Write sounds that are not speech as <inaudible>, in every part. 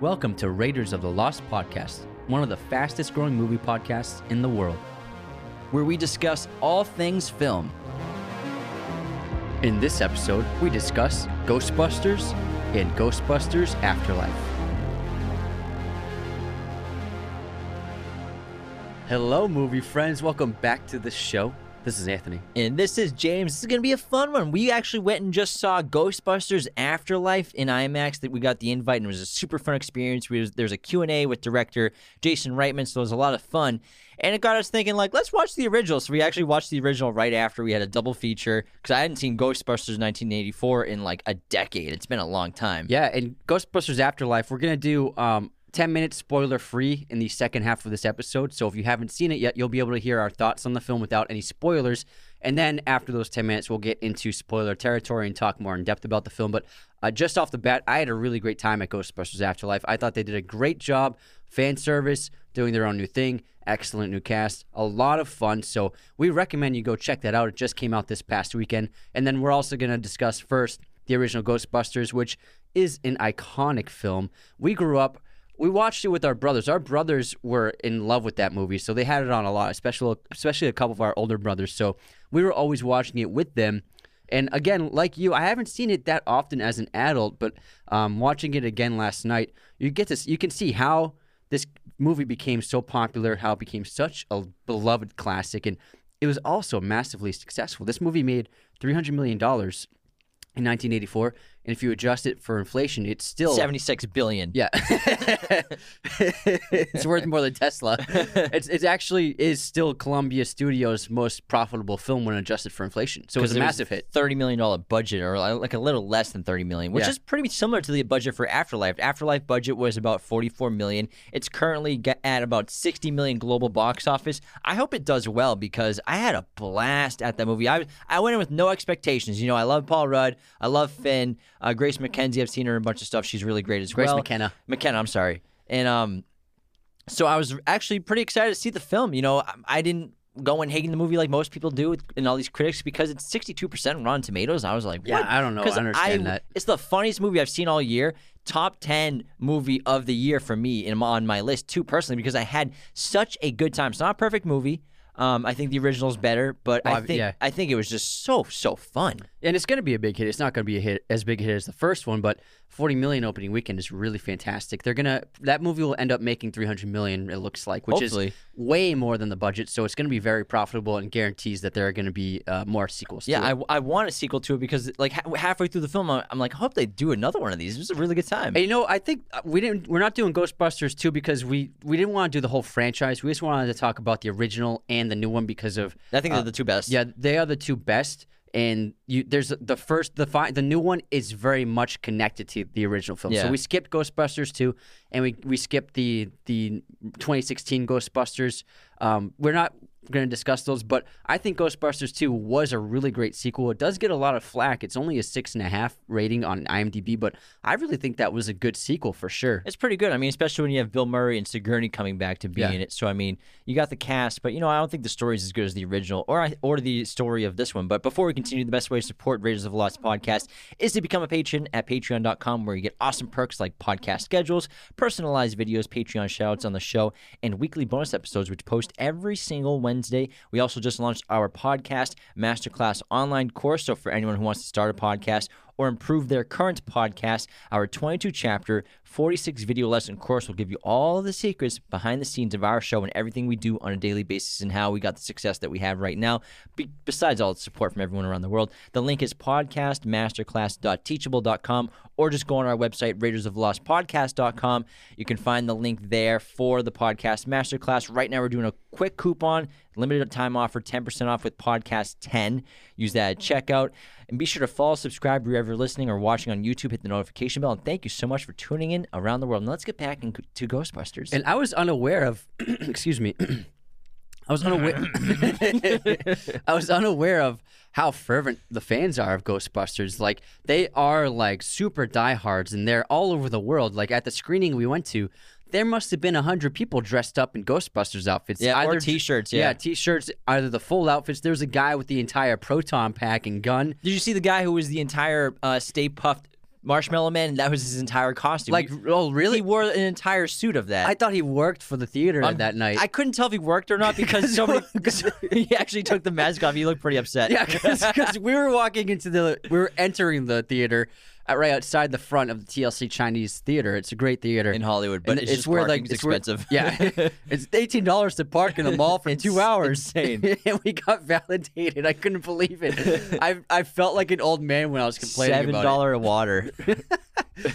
Welcome to Raiders of the Lost Podcast, one of the fastest growing movie podcasts in the world. where we discuss all things film. In this episode, we discuss Ghostbusters and Ghostbusters Afterlife. Hello, movie friends. Welcome back to the show. This is Anthony. And this is James. This is going to be a fun one. We actually went and just saw Ghostbusters Afterlife in IMAX. That we got the invite and it was a super fun experience. We was, there's a Q&A with director Jason Reitman, so it was a lot of fun. And it got us thinking like, let's watch the original. So we actually watched the original right after we had a double feature cuz I hadn't seen Ghostbusters 1984 in like a decade. It's been a long time. Yeah, and Ghostbusters Afterlife, we're going to do um, 10 minutes spoiler free in the second half of this episode. So if you haven't seen it yet, you'll be able to hear our thoughts on the film without any spoilers. And then after those 10 minutes, we'll get into spoiler territory and talk more in depth about the film. But uh, just off the bat, I had a really great time at Ghostbusters Afterlife. I thought they did a great job, fan service, doing their own new thing, excellent new cast, a lot of fun. So we recommend you go check that out. It just came out this past weekend. And then we're also going to discuss first the original Ghostbusters, which is an iconic film. We grew up we watched it with our brothers. Our brothers were in love with that movie, so they had it on a lot, especially especially a couple of our older brothers. So we were always watching it with them. And again, like you, I haven't seen it that often as an adult, but um, watching it again last night, you get this. You can see how this movie became so popular, how it became such a beloved classic, and it was also massively successful. This movie made three hundred million dollars in 1984, and if you adjust it for inflation, it's still 76 billion. yeah, <laughs> it's worth more than Tesla. <laughs> It's it's actually is still Columbia Studios' most profitable film when adjusted for inflation. So it was a massive hit. Thirty million dollar budget, or uh, like a little less than thirty million, which Yeah. is pretty similar to the budget for Afterlife. Afterlife budget was about forty four million. It's currently at about sixty million global box office. I hope it does well because I had a blast at that movie. I I went in with no expectations. You know, I love Paul Rudd, I love Finn, uh, Grace McKenzie. I've seen her in a bunch of stuff. She's really great as Grace well. McKenna. McKenna, I'm sorry, and um. So I was actually pretty excited to see the film. You know, I, I didn't go in hating the movie like most people do, and all these critics because it's 62% Rotten Tomatoes. I was like, Yeah. I don't know. I understand that. It's the funniest movie I've seen all year. Top 10 movie of the year for me in, on my list too, personally, because I had such a good time. It's not a perfect movie. Um, I think the original's better, but Well, I think yeah. I think it was just so so fun. And it's going to be a big hit. It's not going to be a hit as big a hit as the first one, but 40 million opening weekend is really fantastic. They're gonna that movie will end up making 300 million. It looks like, which Hopefully. is way more than the budget. So it's going to be very profitable and guarantees that there are going to be uh, more sequels. Yeah, to it. I, I want a sequel to it because like ha- halfway through the film, I'm I'm like, I hope they do another one of these. It was a really good time. And you know, I think uh, we didn't. We're not doing Ghostbusters two because we we didn't want to do the whole franchise. We just wanted to talk about the original and the new one because of I think they're the two best. yeah, they are the two best. And you, there's the first, the fi- the new one is very much connected to the original film. Yeah. So we skipped Ghostbusters two, and we we skipped the the 2016 Ghostbusters. Um, we're not going to discuss those, but I think Ghostbusters two was a really great sequel. It does get a lot of flack. It's only a six and a half rating on IMDb, but I really think that was a good sequel for sure. It's pretty good. I mean, especially when you have Bill Murray and Sigourney coming back to be Yeah. in it. So I mean, you got the cast, but you know, I don't think the story is as good as the original or I, or the story of this one. But before we continue, the best way to support Raiders of the Lost podcast is to become a patron at patreon.com where you get awesome perks like podcast schedules, personalized videos, Patreon shoutouts on the show, and weekly bonus episodes which post every single Wednesday. We also just launched our podcast masterclass online course. So for anyone who wants to start a podcast or improve their current podcast, our 22 chapter, 46 video lesson course will give you all the secrets behind the scenes of our show and everything we do on a daily basis and how we got the success that we have right now, be- besides all the support from everyone around the world. The link is podcastmasterclass.teachable.com or just go on our website, raidersoflostpodcast.com. You can find the link there for the podcast masterclass. Right now, we're doing a quick coupon, limited time offer, 10% off with podcast 10. Use that at checkout. And be sure to follow, subscribe wherever you're listening or watching on YouTube. Hit the notification bell. And thank you so much for tuning in around the world. Now let's get back into Ghostbusters. And I was unaware of, <clears throat> excuse me, <clears throat> I was unaware. <laughs> <laughs> I was unaware of how fervent the fans are of Ghostbusters. Like they are like super diehards, and they're all over the world. Like at the screening we went to, there must have been a hundred people dressed up in Ghostbusters outfits. Yeah, or Either- t-shirts, Yeah. yeah. t-shirts. Either the full outfits. There was a guy with the entire proton pack and gun. Did you see the guy who was the entire uh, Stay Puft Marshmallow Man. That was his entire costume. Like, oh, really? He wore an entire suit of that. I thought he worked for the theater Um, that night. I couldn't tell if he worked or not because <laughs> so many. <laughs> <laughs> he actually took the mask off. He looked pretty upset. Yeah, because we were walking into the, we were entering the theater Uh, right outside the front of the TLC Chinese Theater. It's a great theater in Hollywood, but And it's, it's just where like it's where- expensive. <laughs> yeah, <laughs> it's eighteen dollars to park in a mall for <laughs> It's two hours. insane. and we got validated. I couldn't believe it. I I felt like an old man when I was complaining seven dollar water.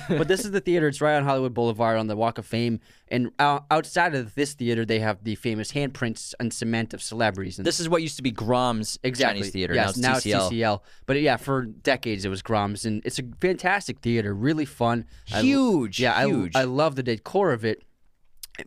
But this is the theater. It's right on Hollywood Boulevard on the Walk of Fame. And outside of this theater, they have the famous handprints and cement of celebrities. And this is what used to be Grauman's exactly Chinese theater. Yes, now it's TCL. TCL. But yeah, for decades it was Grauman's, and it's a fantastic theater. Really fun. I- Huge, yeah, huge. I, I love the decor of it,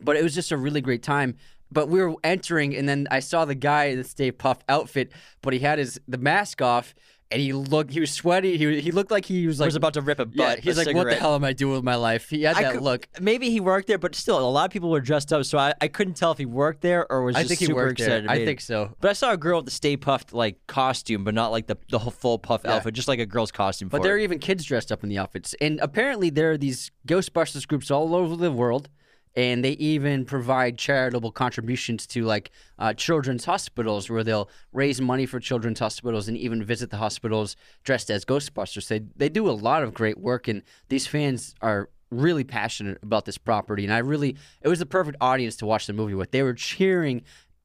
but it was just a really great time. But we were entering, and then I saw the guy in the Stay Puft outfit, but he had his the mask off, and he looked he was sweaty. He he looked like he was like was about to rip a butt. yeah, he's like, what the hell am I doing with my life? He had I that could- look. Maybe he worked there, but still, a lot of people were dressed up, so I, I couldn't tell if he worked there or was I just think he super worked there. excited. I think so. But I saw a girl with the Stay Puft like costume, but not like the the whole full puff Yeah. outfit, just like a girl's costume. But there are even kids dressed up in the outfits. And apparently there are these Ghostbusters groups all over the world. And they even provide charitable contributions to like uh, children's hospitals where they'll raise money for children's hospitals and even visit the hospitals dressed as Ghostbusters. They, they do a lot of great work, and these fans are really passionate about this property. And I really, it was the perfect audience to watch the movie with. They were cheering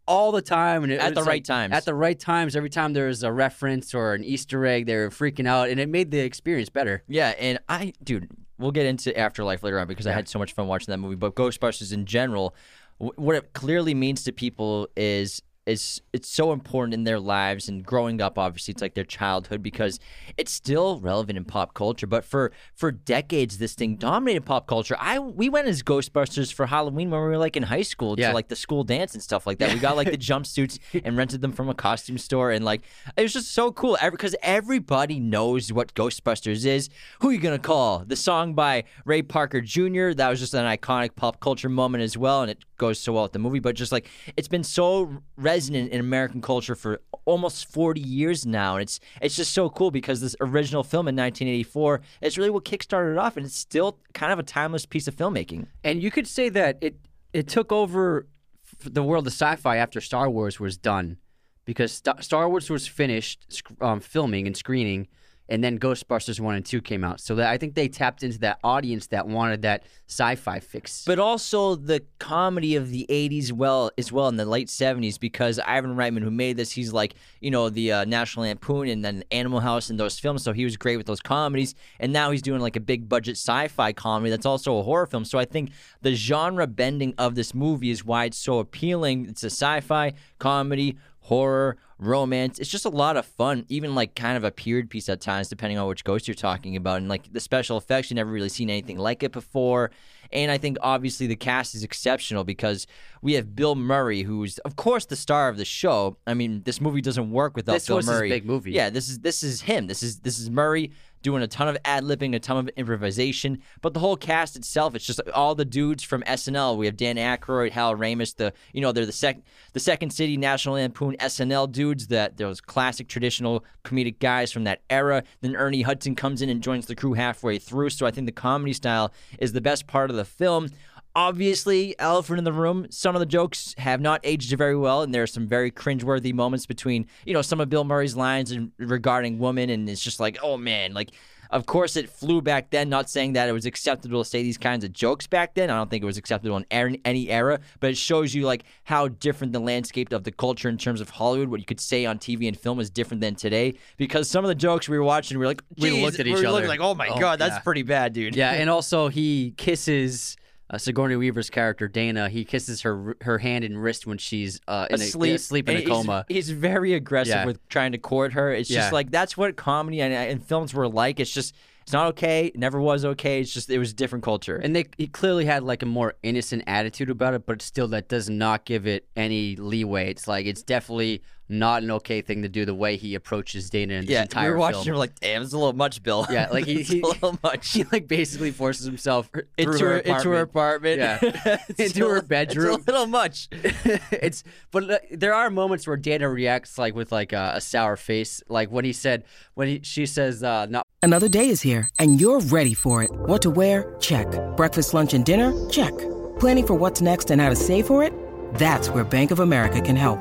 all the time and it At the right like, times. At the right times, every time there was a reference or an Easter egg, they were freaking out, and it made the experience better. Yeah, and I, dude, we'll get into Afterlife later on because I had so much fun watching that movie. But Ghostbusters in general, what it clearly means to people is is it's so important in their lives and growing up. Obviously, it's like their childhood because it's still relevant in pop culture. But for for decades, this thing dominated pop culture. I we went as Ghostbusters for Halloween when we were like in high school Yeah. to like the school dance and stuff like that. We got like the <laughs> jumpsuits and rented them from a costume store, and like it was just so cool because everybody knows what Ghostbusters is. Who are you gonna call? The song by Ray Parker Jr. That was just an iconic pop culture moment as well, and it goes so well with the movie. But just like it's been so resonant in American culture for almost 40 years now, and it's it's just so cool because this original film in 1984 is really what kickstarted it off, and it's still kind of a timeless piece of filmmaking. And you could say that it it took over the world of sci-fi after Star Wars was done, because Sta- Star Wars was finished um, filming and screening, and then Ghostbusters one and two came out. So that I think they tapped into that audience that wanted that sci-fi fix. but also the comedy of the 80s well as well in the late 70s because ivan reitman who made this he's like you know the uh, national lampoon and then animal house and those films so he was great with those comedies and now he's doing like a big budget sci-fi comedy that's also a horror film so i think the genre bending of this movie is why it's so appealing it's a sci-fi comedy horror, romance. It's just a lot of fun, even like kind of a period piece at times, depending on which ghost you're talking about. And like the special effects, you never really seen anything like it before. And I think obviously the cast is exceptional because we have Bill Murray, who's of course the star of the show. I mean, this movie doesn't work without This Bill Murray. big movie. Yeah, this is this is him. This is this is Murray doing a ton of ad libbing, a ton of improvisation. But the whole cast itself, it's just all the dudes from SNL. We have Dan Aykroyd, Hal Ramis, the you know they're the second the Second City National Lampoon SNL dudes. That those classic traditional comedic guys from that era. Then Ernie Hudson comes in and joins the crew halfway through. So I think the comedy style is the best part of the film. Obviously, elephant in the room. Some of the jokes have not aged very well, and there are some very cringeworthy moments between, you know, some of Bill Murray's lines and regarding women, and it's just like, oh man, like. Of course, it flew back then. Not saying that it was acceptable to say these kinds of jokes back then. I don't think it was acceptable in er- any era, but it shows you like how different the landscape of the culture in terms of Hollywood, what you could say on TV and film, is different than today. Because some of the jokes we were watching, we were like, We looked at each we were other. looking like, oh my Oh, god, that's yeah. pretty bad, dude. Yeah, and also he kisses uh, Sigourney Weaver's character Dana. He kisses her her hand and wrist when she's uh, in asleep, a, asleep in a coma. He's, he's very aggressive Yeah. with trying to court her. It's Yeah. just like that's what comedy and, and films were like. It's just it's not okay. It never was okay. It's just it was a different culture. And they he clearly had like a more innocent attitude about it, but still that does not give it any leeway. It's like it's definitely not an okay thing to do. The way he approaches Dana in this Yeah, entire we were watching. film. We're like, damn, it's a little much, Bill. Yeah, like he- <laughs> he- a little much. <laughs> he like basically forces himself into her her, into her apartment. Yeah. <laughs> Into a her bedroom. It's a little much. it's but uh, there are moments where Dana reacts like with like a, a sour face, like when he said when he she says uh not Another day is here, and you're ready for it. What to wear? Check. Breakfast, lunch, and dinner? Check. Planning for what's next and how to save for it? That's where Bank of America can help.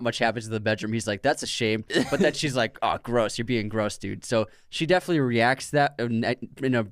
Much happens in the bedroom. He's like, "That's a shame," but then she's like, "Oh, gross! You're being gross, dude." So she definitely reacts that in a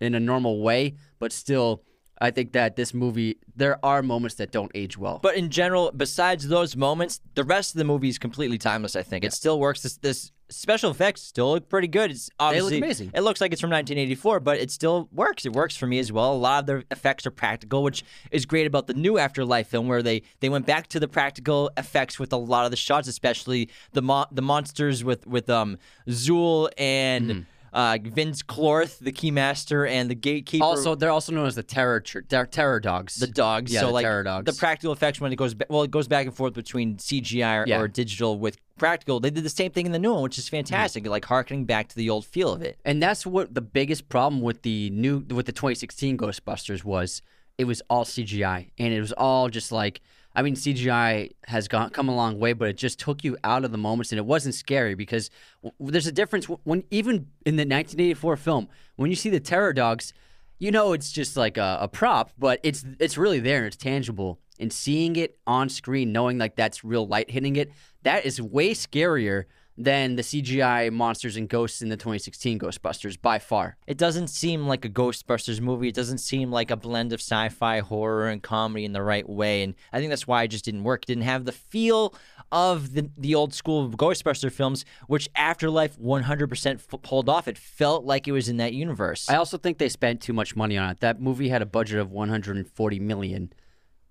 in a normal way, but still, I think that this movie there are moments that don't age well. But in general, besides those moments, the rest of the movie is completely timeless. I think it still works. This, this special effects still look pretty good. It's obviously they look amazing. It looks like it's from 1984, but it still works. It works for me as well. A lot of the effects are practical, which is great about the new Afterlife film, where they they went back to the practical effects with a lot of the shots, especially the mo- the monsters with with um Zuul and. Mm-hmm. Uh, Vinz Clortho, the keymaster, and the gatekeeper. also, they're also known as the terror ter- terror dogs. the dogs. Yeah, so the like terror dogs. the practical effects when it goes ba- well, it goes back and forth between CGI or, Yeah. or digital with practical. They did the same thing in the new one, which is fantastic. Mm-hmm. Like harkening back to the old feel of it. And that's what the biggest problem with the new with the 2016 Ghostbusters was. It was all CGI, and it was all just like I mean, CGI has gone come a long way, but it just took you out of the moments, and it wasn't scary because w- there's a difference when even in the 1984 film when you see the terror dogs, you know it's just like a, a prop, but it's it's really there and it's tangible. And seeing it on screen, knowing like that's real light hitting it, that is way scarier than the CGI monsters and ghosts in the 2016 Ghostbusters by far. It doesn't seem like a Ghostbusters movie. It doesn't seem like a blend of sci-fi, horror, and comedy in the right way. And I think that's why it just didn't work. It didn't have the feel of the the old school Ghostbuster films, which Afterlife 100% f- pulled off. It felt like it was in that universe. I also think they spent too much money on it. That movie had a budget of 140 million,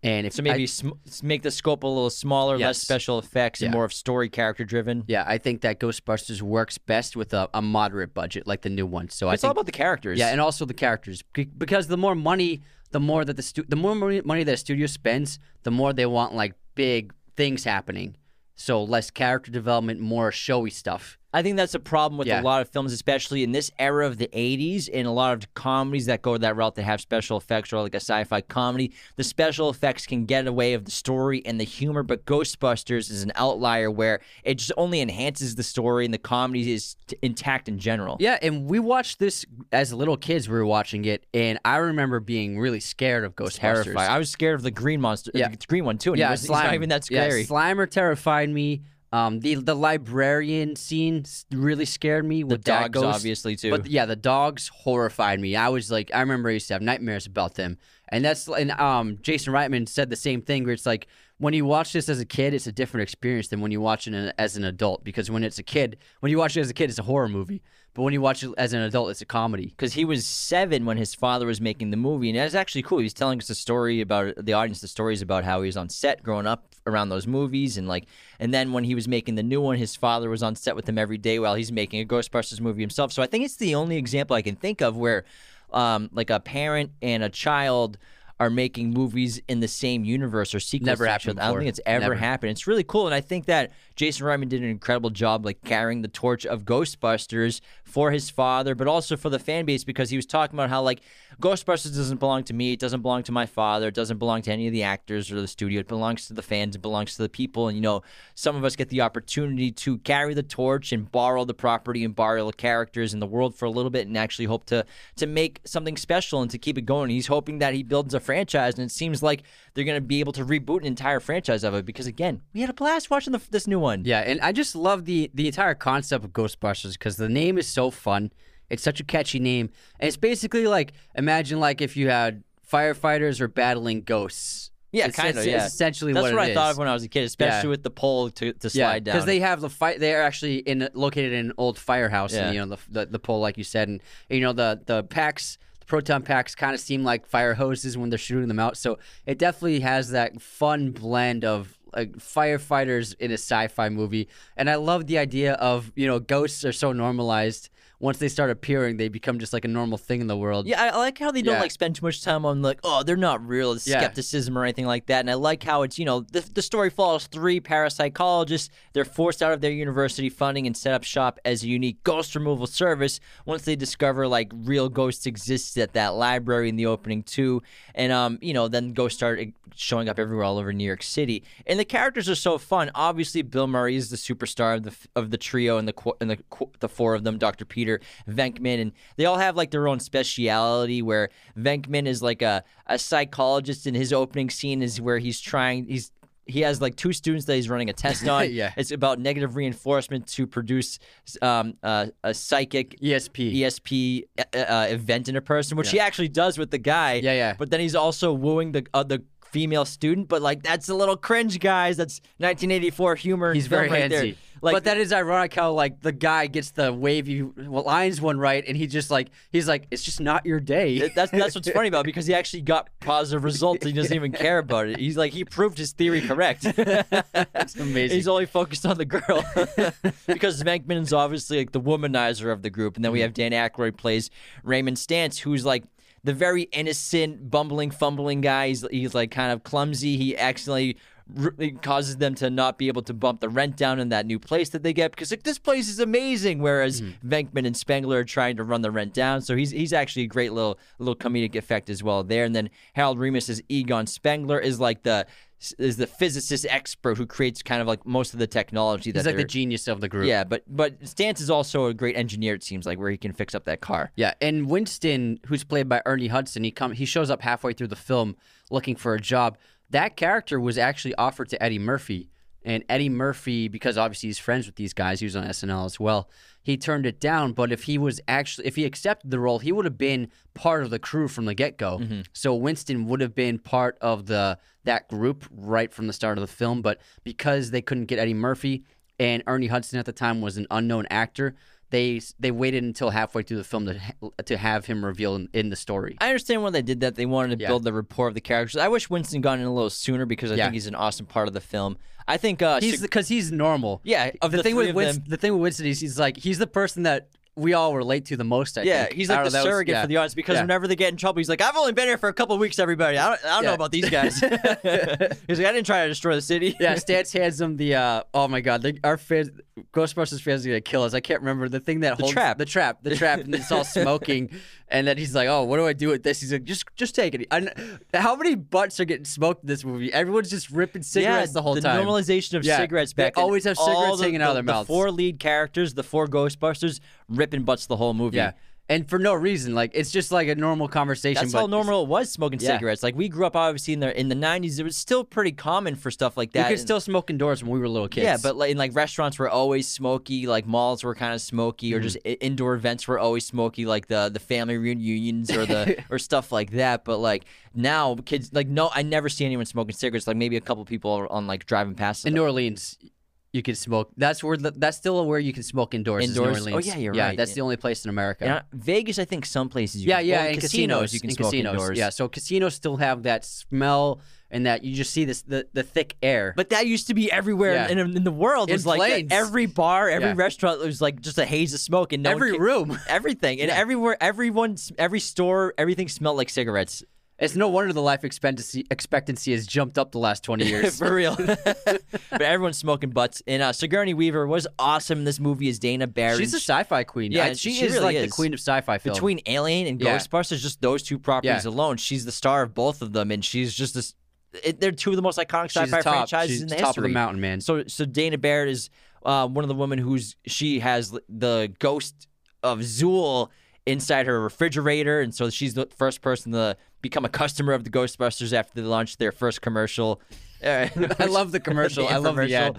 and if so maybe I- sm- make the scope a little smaller, less special effects, and more of story character driven. yeah, I think that Ghostbusters works best with a, a moderate budget like the new one. So I It's think all about the characters. Yeah, and also the characters because the more money, the more that the stu- the more money, money that a studio spends, the more they want like big things happening. So less character development, more showy stuff. I think that's a problem with Yeah. a lot of films, especially in this era of the 80s, and a lot of comedies that go that route that have special effects or like a sci fi comedy. The special effects can get away of the story and the humor, but Ghostbusters is an outlier where it just only enhances the story and the comedy is t- intact in general. Yeah, and we watched this as little kids. We were watching it, and I remember being really scared of Ghostbusters. Terrifying. I was scared of the green monster, Yeah. the green one too. And yeah, he was, he's not even that Yeah, scary. Slimer terrified me. Um, the the librarian scene really scared me. the with that dogs, ghost. obviously, too. But yeah, the dogs horrified me. I was like, I remember I used to have nightmares about them, and that's and um, Jason Reitman said the same thing. Where it's like when you watch this as a kid, it's a different experience than when you watch it as an adult. Because when it's a kid, when you watch it as a kid, it's a horror movie. But when you watch it as an adult, it's a comedy. because he was seven when his father was making the movie, and that's actually cool. He's telling us a story about the audience, the stories about how he was on set growing up around those movies, and like, and then when he was making the new one, his father was on set with him every day while he's making a Ghostbusters movie himself. So I think it's the only example I can think of where, um, like a parent and a child are making movies in the same universe or sequels. Never happened. I don't think it's ever Never. happened. It's really cool, and I think that Jason Reitman did an incredible job, like carrying the torch of Ghostbusters for his father, but also for the fan base because he was talking about how like Ghostbusters doesn't belong to me, it doesn't belong to my father, it doesn't belong to any of the actors or the studio. It belongs to the fans, it belongs to the people, and you know, some of us get the opportunity to carry the torch and borrow the property and borrow the characters in the world for a little bit, and actually hope to to make something special and to keep it going. He's hoping that he builds a franchise, and it seems like they're going to be able to reboot an entire franchise of it because again, we had a blast watching the, this new one. Yeah, and I just love the the entire concept of Ghostbusters because the name is so fun. It's such a catchy name, and it's basically like imagine like if you had firefighters are battling ghosts. Yeah, It's- kind of. Yeah, essentially That's what, what, I thought of when I was a kid, especially Yeah. with the pole to, to Yeah, slide down. because they have the fight. They are actually in located in an old firehouse, Yeah. and you know the, the the pole, like you said, and you know the the packs, the proton packs, kind of seem like fire hoses when they're shooting them out. So it definitely has that fun blend of like firefighters in a sci-fi movie, and I love the idea of you know ghosts are so normalized. Once they start appearing, they become just like a normal thing in the world. Yeah, I like how they don't Yeah. like spend too much time on like, oh, they're not real, it's Yeah. skepticism or anything like that. And I like how it's, you know, the, the story follows three parapsychologists. They're forced out of their university funding and set up shop as a unique ghost removal service once they discover like real ghosts exist at that library in the opening too. And um, you know, then ghosts start eh, showing up everywhere all over New York City. And the characters are so fun. Obviously, Bill Murray is the superstar of the of the trio and the qu- and the qu- the four of them, Dr. Peter, Venkman, and they all have like their own speciality. Where Venkman is like a a psychologist, and his opening scene is where he's trying he's he has like two students that he's running a test <laughs> on. Yeah. It's about negative reinforcement to produce um, uh, a psychic ESP. ESP uh, uh, event in a person, which he actually does with the guy. Yeah, yeah. But then he's also wooing the other female student. But like that's a little cringe, guys. That's 1984 humor. He's very right there. Like, but that is ironic how like the guy gets the wavy well, lines one right, and he just like he's like it's just not your day. that's that's what's funny about it, because he actually got positive results. He doesn't even care about it. He's like he proved his theory correct. <laughs> That's amazing. He's only focused on the girl <laughs> because Venkman's obviously like the womanizer of the group, and then we mm-hmm. have Dan Aykroyd plays Raymond Stantz, who's like the very innocent, bumbling, fumbling guy. He's, he's like kind of clumsy. He accidentally it causes them to not be able to bump the rent down in that new place that they get because like this place is amazing. Whereas hmm. Venkman and Spengler are trying to run the rent down, so he's he's actually a great little little comedic effect as well there. And then Harold Ramis as Egon Spengler is like the is the physicist expert who creates kind of like most of the technology that He's like the genius of the group. yeah, but but Stantz is also a great engineer. It seems like where he can fix up that car. Yeah, and Winston, who's played by Ernie Hudson, he come he shows up halfway through the film looking for a job. That character was actually offered to Eddie Murphy, and Eddie Murphy, because obviously he's friends with these guys, he was on SNL as well. He turned it down, but if he was actually if he accepted the role, he would have been part of the crew from the get go. Mm-hmm. So Winston would have been part of the that group right from the start of the film. But because they couldn't get Eddie Murphy and Ernie Hudson at the time was an unknown actor, they they waited until halfway through the film to to have him reveal in, in the story. I understand why they did that. They wanted to Yeah. build the rapport of the characters. I wish Winston got in a little sooner because I Yeah. think he's an awesome part of the film. I think uh, He's because he's normal. Yeah, of the, the thing with Winston, them- the thing with Winston is he's like he's the person that we all relate to the most. I yeah, think. he's like the know, that was- surrogate yeah. for the audience because Yeah. whenever they get in trouble, he's like, "I've only been here for a couple weeks, everybody. I don't, I don't know about these guys." <laughs> <laughs> he's like, "I didn't try to destroy the city." yeah, <laughs> Stantz hands him the uh, oh my god, the, our fans, Ghostbusters fans are gonna kill us. I can't remember the thing that holds trap. the trap, the trap, and it's all smoking. And then he's like, "Oh, what do I do with this?" He's like, "Just, just take it." I, how many butts are getting smoked in this movie? Everyone's just ripping cigarettes yeah, the whole the time. normalization of Yeah, cigarettes they back. then. always have cigarettes the- hanging out of the- their mouths. The four lead characters, the four Ghostbusters, ripping butts the whole movie. Yeah, and for no reason, like it's just like a normal conversation. That's but how normal it was smoking Yeah. cigarettes. Like we grew up obviously in the in the nineties. It was still pretty common for stuff like that. You could And- still smoke indoors when we were little kids. yeah, but like, in like restaurants were always smoky. Like malls were kind of smoky, or just Mm-hmm. i- indoor events were always smoky. Like the the family reunions or the <laughs> or stuff like that. But like now, kids like no, I never see anyone smoking cigarettes. Like maybe a couple people on like driving past. in New Orleans, you can smoke. That's where the, that's still where you can smoke indoors. is New Indoors? Oh, yeah, you're Yeah, right. that's the only place in America. Uh, Vegas, I think some places. You yeah, can, yeah, well, and casinos, you can in smoke casinos. indoors. Yeah, so casinos still have that smell and that you just see this the, the thick air. But that used to be everywhere Yeah. in, in the world. It was like planes. every bar, every Yeah. restaurant was like just a haze of smoke, and no every room. everything, and Yeah. everywhere, everyone, every store, everything smelled like cigarettes. It's no wonder the life expectancy expectancy has jumped up the last twenty <laughs> years. For real. <laughs> but everyone's smoking butts. And uh, Sigourney Weaver was awesome. in This movie is Dana Barrett. She's a sci-fi queen. Yeah, I- she, she is really like the queen of sci-fi film. between Alien and Yeah. Ghostbusters, just those two properties Yeah. alone. She's the star of both of them, and she's just this. It, they're two of the most iconic She's sci-fi top. franchises She's in the top history. of the mountain, man. So, so Dana Barrett is uh, one of the women who's she has the ghost of Zuul inside her refrigerator, and so she's the first person to become a customer of the Ghostbusters after they launched their first commercial. <laughs> I love the commercial. <laughs> I love the ad.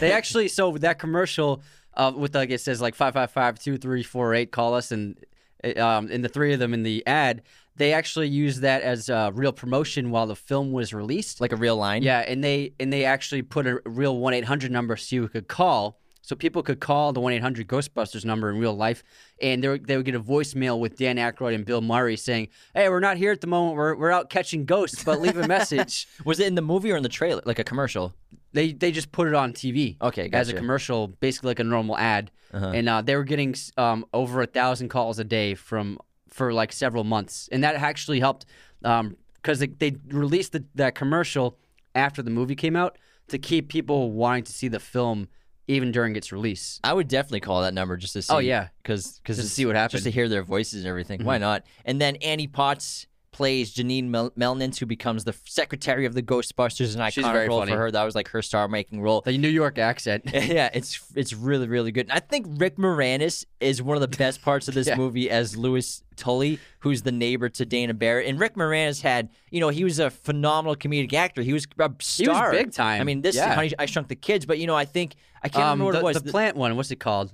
They <laughs> actually so that commercial uh, with like it says like five five five two three four eight call us and uh, um in the three of them in the ad they actually used that as a real promotion while the film was released. like a real line. Yeah, and they and they actually put a real one eight hundred number so you could call. So people could call the one eight hundred Ghostbusters number in real life, and they would- they would get a voicemail with Dan Aykroyd and Bill Murray saying, "Hey, we're not here at the moment. We're we're out catching ghosts, but leave a <laughs> message." Was it in the movie or in the trailer, like a commercial? They they just put it on TV. Okay, as a. Uh-huh. commercial, basically like a normal ad, and uh, they were getting um, over a thousand calls a day from for like several months, and that actually helped because they, they released the, that commercial after the movie came out to keep people wanting to see the film even during its release. I would definitely call that number just to oh, see. Oh, yeah. because Just to see what happens, just to hear their voices and everything. Why mm-hmm. not? And then Annie Potts plays Janine Mel- Melnitz, who becomes the secretary of the Ghostbusters, an She's iconic very role funny. for her. That was like her star-making role. The New York accent. <laughs> yeah, it's it's really really good. And I think Rick Moranis is one of the best parts of this <laughs> Yeah. movie as Louis Tully, who's the neighbor to Dana Barrett. And Rick Moranis had, you know, he was a phenomenal comedic actor. He was a star, big time. I mean, this Yeah. is Honey, I Shrunk the Kids, but you know, I think I can't Um, remember the, what it was. the plant one. What's it called?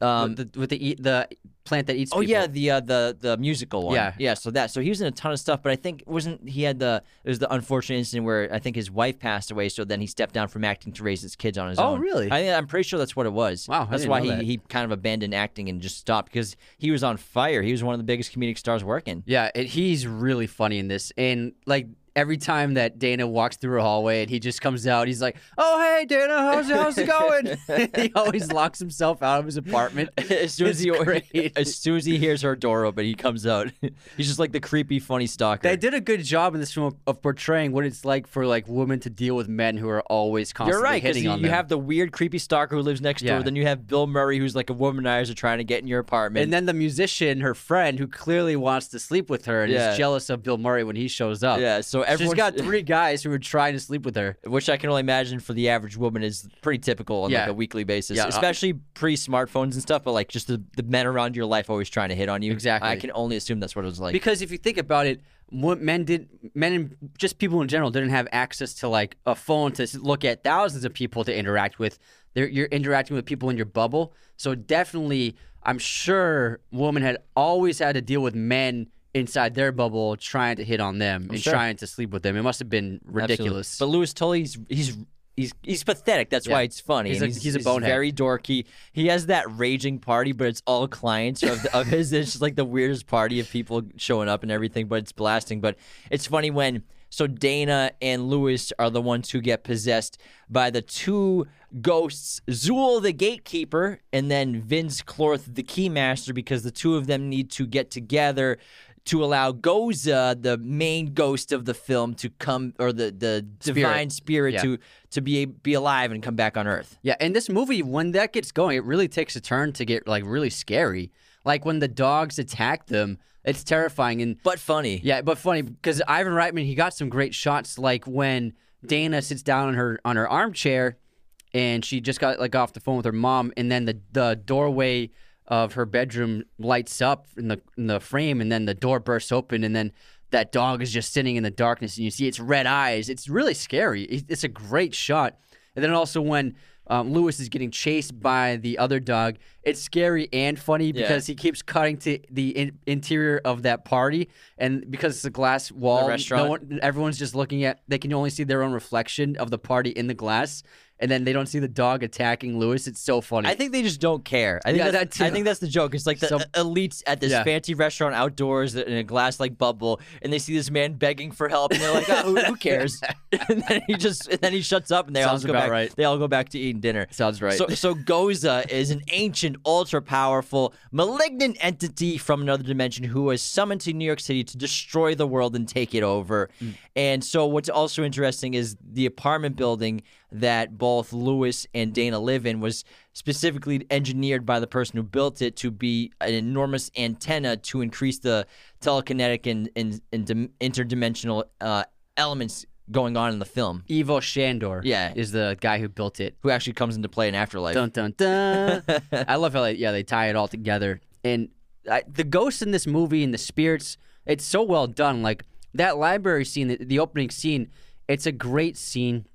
Um, the, the, with the the plant that eats. Oh people. yeah, the uh, the the musical one. Yeah. yeah. So that so he was in a ton of stuff, but I think wasn't he had the it was the unfortunate incident where I think his wife passed away, so then he stepped down from acting to raise his kids on his Oh, own. Oh really? I, I'm pretty sure that's what it was. Wow, I that's why he that. he kind of abandoned acting and just stopped because he was on fire. He was one of the biggest comedic stars working. Yeah, and he's really funny in this. And like every time that Dana walks through a hallway and he just comes out, he's like, "Oh hey Dana, how's it, how's it going?" <laughs> <laughs> he always locks himself out of his apartment. <laughs> as soon as he great. as soon as he hears her door open, he comes out. He's just like the creepy, funny stalker. They did a good job in this film of, portraying what it's like for like women to deal with men who are always You're constantly right, hitting you, on you them. have the weird, creepy stalker who lives next door. Then you have Bill Murray, who's like a womanizer trying to get in your apartment. and then the musician, her friend, who clearly wants to sleep with her and Yeah. is jealous of Bill Murray when he shows up. yeah, so She's everyone's got <laughs> three guys who are trying to sleep with her. which I can only imagine for the average woman is pretty typical on like a weekly basis, Yeah, uh, especially pre-smartphones and stuff. But like just the, the men around your life always trying to hit on you. Exactly. I can only assume that's what it was like. because if you think about it, men did men and just people in general didn't have access to like a phone to look at thousands of people to interact with. They're, you're interacting with people in your bubble, so definitely, I'm sure women had always had to deal with men inside their bubble trying to hit on them oh, and sure. trying to sleep with them. It must have been Absolutely. ridiculous. But Louis Tully's he's he's he's pathetic. That's why it's funny. He's a- he's a bonehead. very dorky. He has that raging party, but it's all clients of, of his. It's just like the weirdest party of people showing up and everything, but it's blasting. But it's funny when so Dana and Louis are the ones who get possessed by the two ghosts, Zuul the gatekeeper, and then Vinz Clortho the keymaster, because the two of them need to get together to allow Gozer, the main ghost of the film, to come or the the divine spirit Yeah. to to be be alive and come back on Earth. Yeah, and this movie, when that gets going, it really takes a turn to get like really scary. Like when the dogs attack them, it's terrifying. And But funny. yeah, but funny because Ivan Reitman, he got some great shots. Like when Dana sits down on her on her armchair, and she just got like off the phone with her mom, and then the the doorway of her bedroom lights up in the in the frame, and then the door bursts open, and then that dog is just sitting in the darkness, and you see its red eyes. It's really scary. It's a great shot. And then also when um, Louis is getting chased by the other dog, it's scary and funny because he keeps cutting to the in- interior of that party, and because it's a glass wall, restaurant. no one, everyone's just looking at. They can only see their own reflection of the party in the glass, and then they don't see the dog attacking Louis. It's so funny. I think they just don't care. I think Yeah, that's, that too. I think that's the joke. It's like the elites at this Yeah. fancy restaurant outdoors in a glass like bubble, and they see this man begging for help, and they're like, "Oh, who, who cares?" <laughs> <laughs> and then he just and then he shuts up, and they Sounds all go about back. right. They all go back to eating dinner. Sounds right. So, so Gozer is an ancient, ultra powerful, malignant entity from another dimension who was summoned to New York City to destroy the world and take it over. Mm. And so, what's also interesting is the apartment building that both Louis and Dana live in was specifically engineered by the person who built it to be an enormous antenna to increase the telekinetic and, and, and dim- interdimensional uh, elements going on in the film. Ivo Shandor, Yeah. is the guy who built it. Who actually comes into play in Afterlife? Dun dun dun. <laughs> I love how they, yeah they tie it all together. And I, the ghosts in this movie and the spirits, it's so well done. Like that library scene, the, the opening scene, it's a great scene.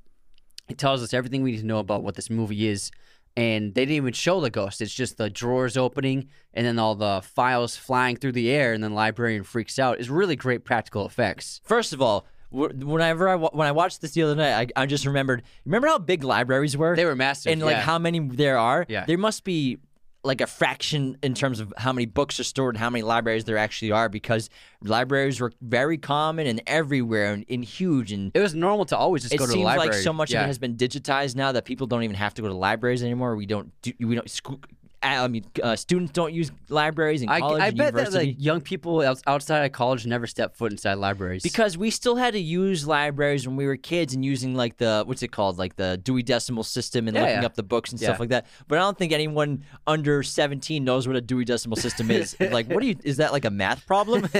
It tells us everything we need to know about what this movie is. And they didn't even show the ghost. It's just the drawers opening and then all the files flying through the air, and then the librarian freaks out. It's really great practical effects. First of all, whenever I when I watched this the other night, I, I just remembered. Remember how big libraries were? They were massive. and like yeah. how many there are. Yeah. There must be like a fraction in terms of how many books are stored and how many libraries there actually are because libraries were very common and everywhere and, and huge and it was normal to always just go to the library. It seems like so much yeah. of it has been digitized now that people don't even have to go to libraries anymore. We don't do we don't school I mean, uh, students don't use libraries in I, college I and bet that like young people outside of college never step foot inside libraries. Because we still had to use libraries when we were kids and using like the what's it called, like the Dewey Decimal System and Yeah, looking yeah. up the books and stuff like that. But I don't think anyone under seventeen knows what a Dewey Decimal System is. <laughs> like, what do you? Is that like a math problem? <laughs>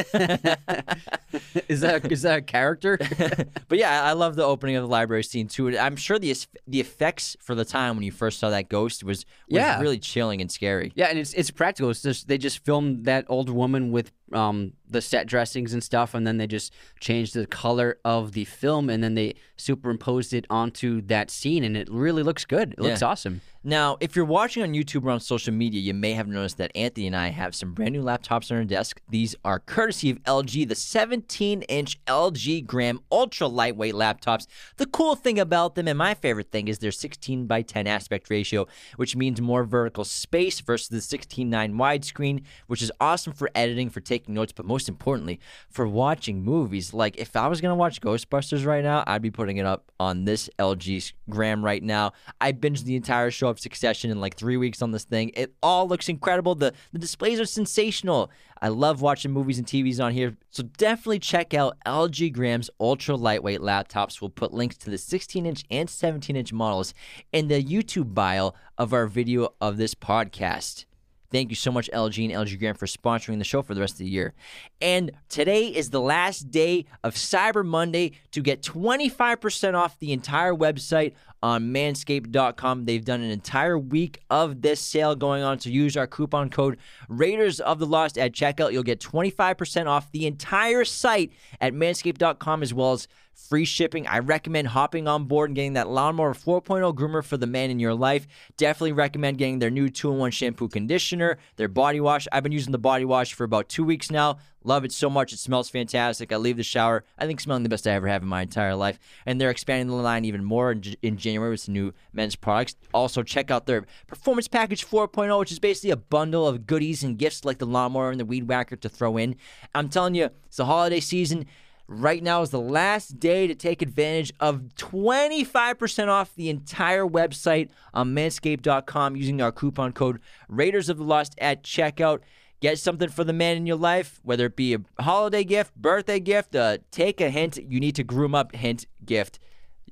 is that is that a character? <laughs> but yeah, I I love the opening of the library scene too. I'm sure the the effects for the time when you first saw that ghost was, was Yeah. really chilling and scary. yeah, and it's it's practical. It's just they just filmed that old woman with um the set dressings and stuff, and then they just changed the color of the film, and then they superimposed it onto that scene, and it really looks good. It looks awesome. Now, if you're watching on YouTube or on social media, you may have noticed that Anthony and I have some brand new laptops on our desk. These are courtesy of LG, the 17 inch LG Gram ultra lightweight laptops. The cool thing about them, and my favorite thing, is their 16 by 10 aspect ratio, which means more vertical space versus the 16:9 widescreen, which is awesome for editing, for taking notes, but most importantly, for watching movies. Like if I was gonna watch Ghostbusters right now, I'd be putting it up on this LG Gram right now. I binged the entire show of Succession in like three weeks on this thing. It all looks incredible. The the displays are sensational. I love watching movies and TVs on here. So definitely check out LG Gram's ultra lightweight laptops. We'll put links to the 16 inch and 17 inch models in the YouTube bio of our video of this podcast. Thank you so much, LG and LG Gram, for sponsoring the show for the rest of the year. And today is the last day of Cyber Monday to get 25% off the entire website on manscaped.com. They've done an entire week of this sale going on. So use our coupon code Raiders of the Lost at checkout. You'll get 25% off the entire site at manscaped.com as well as free shipping. I recommend hopping on board and getting that Lawnmower 4.0 groomer for the man in your life. Definitely recommend getting their new 2 in 1 shampoo conditioner, their body wash. I've been using the body wash for about two weeks now. Love it so much. It smells fantastic. I leave the shower, I think, smelling the best I ever have in my entire life. And they're expanding the line even more in, in January with some new men's products. Also, check out their Performance Package 4.0, which is basically a bundle of goodies and gifts like the lawnmower and the weed whacker to throw in. I'm telling you, it's the holiday season. Right now is the last day to take advantage of 25% off the entire website on manscaped.com using our coupon code Raiders of the Lost at checkout. Get something for the man in your life, whether it be a holiday gift, birthday gift, uh, take a hint, you need to groom up hint gift.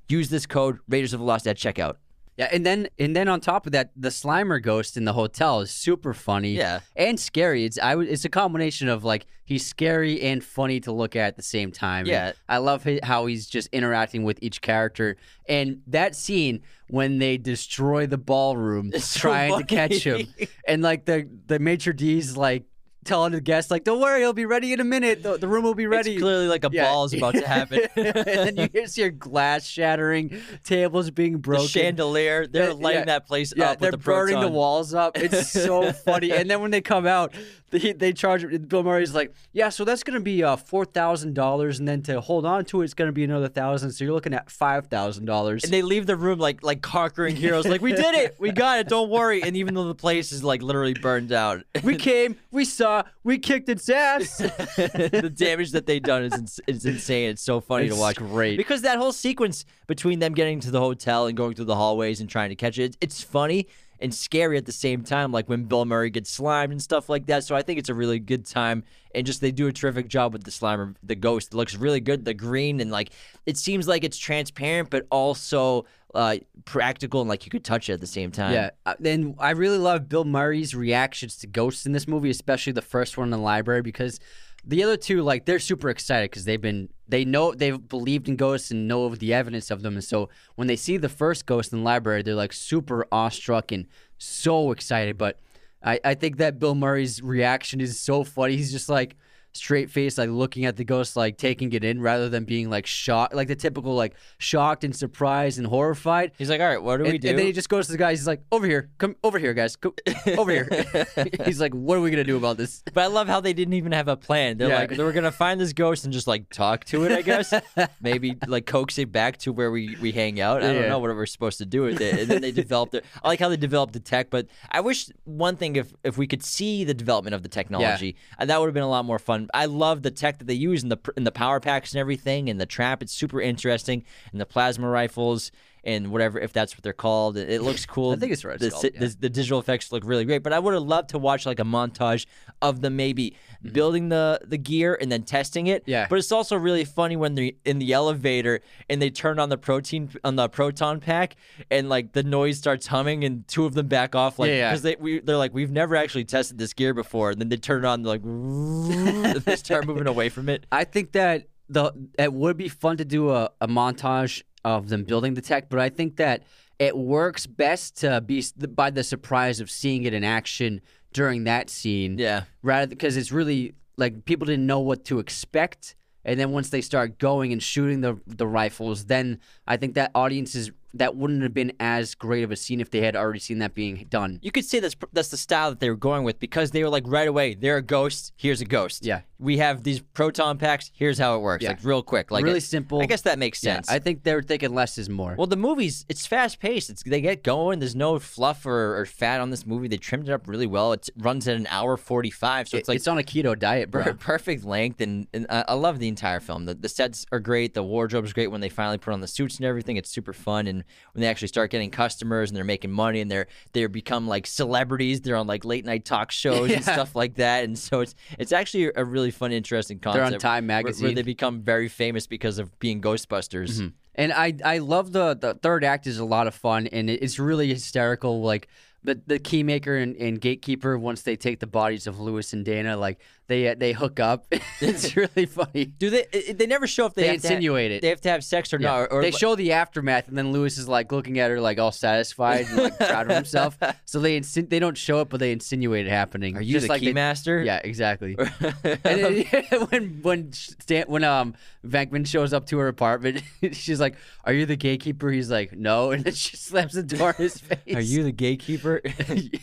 Use this code Raiders of the Lost at checkout. Yeah, and then and then on top of that, the Slimer ghost in the hotel is super funny. Yeah. and scary. It's I it's a combination of like he's scary and funny to look at at the same time. And Yeah. I love hi- how he's just interacting with each character, and that scene when they destroy the ballroom It's so trying to catch him, <laughs> and like the the maitre d's like telling the guests like, "Don't worry, he'll be ready in a minute. The, the room will be ready." It's clearly like a Yeah. ball is about to happen. <laughs> and then you just hear glass shattering, tables being broken, the chandelier, they're lighting yeah. that place Yeah, up. they're with the burning the walls up. It's so <laughs> funny. And then when they come out, they, they charge Bill Murray's like, yeah, so that's gonna be uh four thousand dollars, and then to hold on to it, it's gonna be another thousand. So you're looking at five thousand dollars. And they leave the room like like conquering heroes. Like we did it, we got it. Don't worry. And even though the place is like literally burned out, We <laughs> came, we saw, we kicked its ass. <laughs> the damage that they've done is ins- is insane. It's so funny It's to watch. great. because that whole sequence between them getting to the hotel and going through the hallways and trying to catch it, it's funny and scary at the same time. Like when Bill Murray gets slimed and stuff like that. So I think it's a really good time. And just they do a terrific job with the slimer, the ghost. It looks really good. The green and like it seems like it's transparent, but also uh, practical and like you could touch it at the same time. Yeah, uh, and I really love Bill Murray's reactions to ghosts in this movie, especially the first one in the library, because the other two, like, they're super excited because they've been, they know, they've believed in ghosts and know of the evidence of them, and so when they see the first ghost in the library, they're like super awestruck and so excited. But I, I think that Bill Murray's reaction is so funny. He's just like straight face, like looking at the ghost, like taking it in rather than being like shocked, like the typical like shocked and surprised and horrified. He's like, all right, what do and, we do? and then he just goes to the guys. He's like, "Over here, come over here, guys, go over here." <laughs> <laughs> he's like, "What are we gonna do about this?" But I love how they didn't even have a plan. They're Yeah. like, they were gonna find this ghost and just like talk to it. I guess <laughs> maybe like coax it back to where we, we hang out. I don't know what we're supposed to do with it. And then they developed it. I like how they developed the tech, but I wish one thing if if we could see the development of the technology, uh, that would have been a lot more fun. I love the tech that they use in the in the power packs and everything, and the trap. It's super interesting, and the plasma rifles. And whatever, if that's what they're called, it, looks <laughs> cool. I think it's what it's the, called, yeah. the the digital effects look really great. But I would have loved to watch like a montage of the maybe building the the gear and then testing it. Mm-hmm. Yeah. But it's also really funny when they're in the elevator and they turn on the protein on the proton pack and like the noise starts humming and two of them back off like Yeah, yeah. because they we, they're like we've never actually tested this gear before and then they turn it on like and they <laughs> start moving away from it. I think that the it would be fun to do a, a montage of them building the tech, but I think that it works best to be by the surprise of seeing it in action during that scene. Yeah. rather because it's really like people didn't know what to expect, and then once they start going and shooting the the rifles, then I think that audiences that wouldn't have been as great of a scene if they had already seen that being done. You could say that's that's the style that they were going with because they were like right away, they're a ghost. Here's a ghost. Yeah. we have these proton packs. Here's how it works. Yeah. Like real quick, like Really I- simple. I guess that makes sense. Yeah. I think they were thinking less is more. well, the movies it's fast paced. It's they get going. There's no fluff or, or fat on this movie. They trimmed it up really well. It runs at an hour forty five, so it's It- like it's on a keto diet, bro. <laughs> perfect length, and, and I, I love the entire film. The, the sets are great. The wardrobe's great when they finally put on the suits and everything. It's super fun, and when they actually start getting customers and they're making money and they're they're become like celebrities. They're on like late night talk shows and <laughs> stuff like that, and so it's it's actually a really fun, interesting concept. They're on Time where- where magazine. they become very famous because of being Ghostbusters. Mm-hmm. And I I love the the third act is a lot of fun and it's really hysterical. Like the the keymaker and, and gatekeeper once they take the bodies of Louis and Dana, like they uh, they hook up. <laughs> it's <laughs> really funny. Do they? They never show if they, They have to ha- insinuate it. They have to have sex or Yeah. not. Or, they show the aftermath, and then Louis is like looking at her like all satisfied and like proud of himself. <laughs> So they insin- they don't show it, but they insinuate it happening. Are you Just the like keymaster? Yeah, exactly. and then, when when Stan, when um Venkman shows up to her apartment, she's like, "Are you the gatekeeper?" He's like, "No," and then she slams the door in his face. Are you the gatekeeper?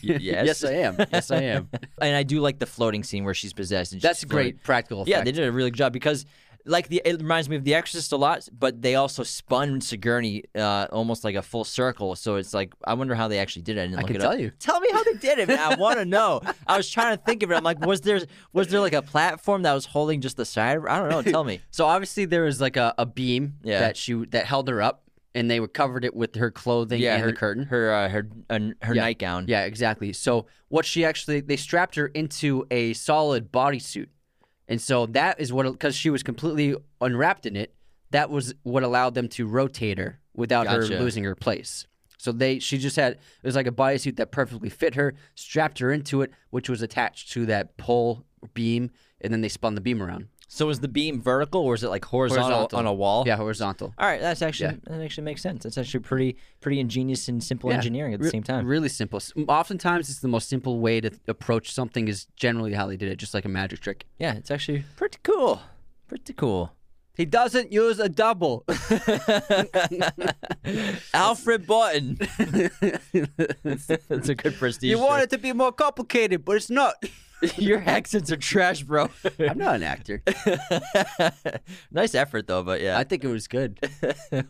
Yes. yes, I am. Yes, I am. and I do like the floating scene where she's possessed. And That's she's a floating. great practical effect. Yeah, they did a really good job because, like, the it reminds me of The Exorcist a lot, but they also spun Sigourney uh, almost like a full circle. So it's like I wonder how they actually did it. I didn't I look can it tell up. you. Tell me how they did it, man. I want to <laughs> know. I was trying to think of it. I'm like, was there was there like a platform that was holding just the side? I don't know. Tell me. <laughs> So obviously there was like a, a beam Yeah. that she that held her up, and they were covered it with her clothing Yeah, and her the curtain. her uh, her uh, her Yeah. nightgown. Yeah, exactly. So what she actually they strapped her into a solid bodysuit, and so that is what because she was completely unwrapped in it. That was what allowed them to rotate her without Gotcha. her losing her place. So they she just had it was like a bodysuit that perfectly fit her, strapped her into it, which was attached to that pole beam, and then they spun the beam around. So is the beam vertical or is it like horizontal, Horizontal. on a wall? Yeah, horizontal. All right, that's actually Yeah. that actually makes sense. That's actually pretty pretty ingenious and simple Yeah, engineering at the re- same time. Really simple. Oftentimes, it's the most simple way to approach something. Is generally how they did it, just like a magic trick. Yeah, it's actually pretty cool. Pretty cool. He doesn't use a double. <laughs> Alfred Borden. that's, <laughs> that's a good prestige. you want it to be more complicated, but it's not. <laughs> Your accents are trash, bro. <laughs> I'm not an actor. <laughs> nice effort though, but yeah. I think it was good.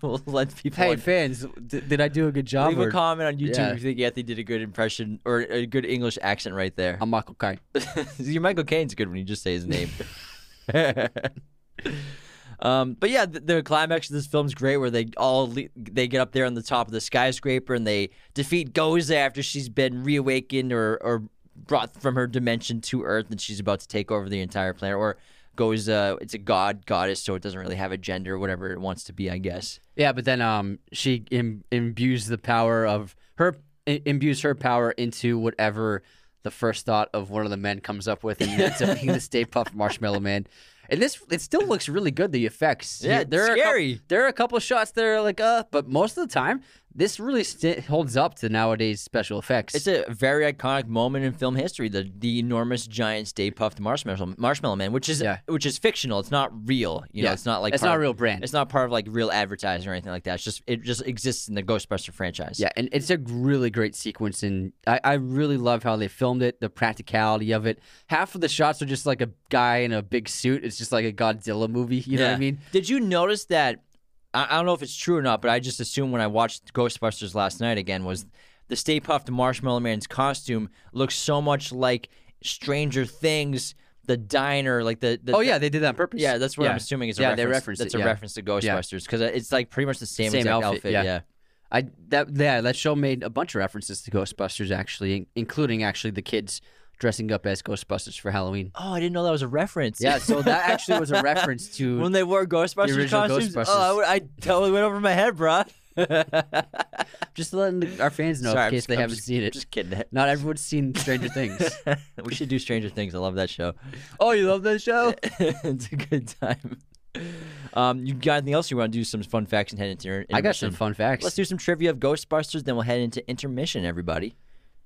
we'll let people Hey, fans, d- did I do a good job? leave or- a comment on YouTube Yeah. if you think Anthony did a good impression or a good English accent right there. I'm Michael Caine. Your Michael Caine's good when you just say his name. um, but yeah, the, the climax of this film's great, where they all le- they get up there on the top of the skyscraper and they defeat Gozer after she's been reawakened or or brought from her dimension to Earth, and she's about to take over the entire planet. Or goes uh it's a god goddess, so it doesn't really have a gender, whatever it wants to be, I guess. Yeah, but then um, she Im- imbues the power of her i- imbues her power into whatever the first thought of one of the men comes up with, and ends up being the Stay Puft <laughs> Marshmallow Man. And this it still looks really good. The effects, Yeah, there it's are a cou- scary. there are a couple shots that are like uh, but most of the time this really st- holds up to nowadays special effects. It's a very iconic moment in film history. The the enormous giant Stay Puft Marshmallow Marshmallow Man, which is Yeah. which is fictional. It's not real. You know, Yeah. it's not like It's not a real brand. It's not part of like real advertising or anything like that. It's just it just exists in the Ghostbuster franchise. yeah, and it's a really great sequence, and I, I really love how they filmed it, the practicality of it. Half of the shots are just like a guy in a big suit. It's just like a Godzilla movie. You know what I mean? Did you notice that? I, I don't know if it's true or not, but I just assumed when I watched Ghostbusters last night again was the Stay Puft Marshmallow Man's costume looks so much like Stranger Things, the diner, like the. the Oh yeah, they did that on purpose. Yeah, that's what Yeah. I'm assuming is a yeah, reference. they referenced That's it, a yeah. reference to Ghostbusters because it's like pretty much the same, Same exact outfit, yeah. yeah. I that yeah that show made a bunch of references to Ghostbusters actually, including actually the kids dressing up as Ghostbusters for Halloween. Oh, I didn't know that was a reference. Yeah, so that <laughs> actually was a reference to when they wore Ghostbusters original costumes. Ghostbusters. Oh, I, I totally went over my head, bro. <laughs> just letting the- our fans know Sorry, in case they I'm haven't just- seen it. Just kidding. <laughs> Not everyone's seen Stranger Things. we should do Stranger Things. I love that show. oh, you love that show? it's a good time. Um, you got anything else you want to do? Some fun facts and head into your I got some fun facts. Let's do some trivia of Ghostbusters, then we'll head into intermission. Everybody.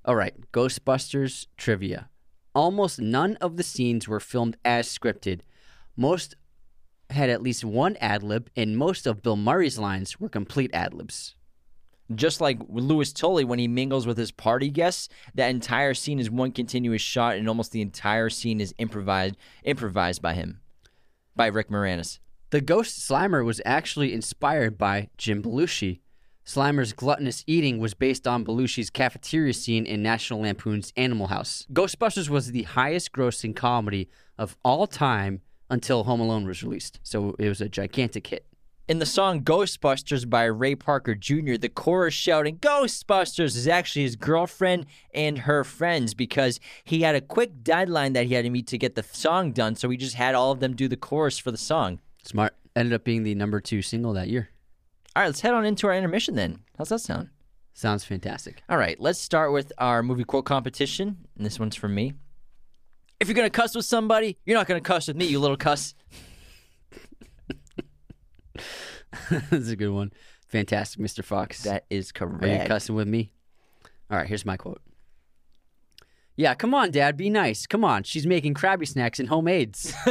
All right, Ghostbusters trivia. Almost none of the scenes were filmed as scripted. Most had at least one ad lib, and most of Bill Murray's lines were complete ad libs. Just like Louis Tully when he mingles with his party guests, that entire scene is one continuous shot, and almost the entire scene is improvised improvised by him, by Rick Moranis. The Ghost Slimer was actually inspired by Jim Belushi. Slimer's gluttonous eating was based on Belushi's cafeteria scene in National Lampoon's Animal House. Ghostbusters was the highest grossing comedy of all time until Home Alone was released, so it was a gigantic hit. In the song Ghostbusters by Ray Parker Jr., the chorus shouting Ghostbusters is actually his girlfriend and her friends because he had a quick deadline that he had to meet to get the song done, so he just had all of them do the chorus for the song. Smart. Ended up being the number two single that year. All right, let's head on into our intermission then. How's that sound? Sounds fantastic. All right, let's start with our movie quote competition, and this one's from me. If you're gonna cuss with somebody, you're not gonna cuss with me, you little cuss. <laughs> That's a good one. Fantastic, Mr. Fox. That is correct. Are you cussing with me? All right, here's my quote. Yeah, come on, Dad, be nice. Come on, she's making Krabby Snacks and homemades. <laughs>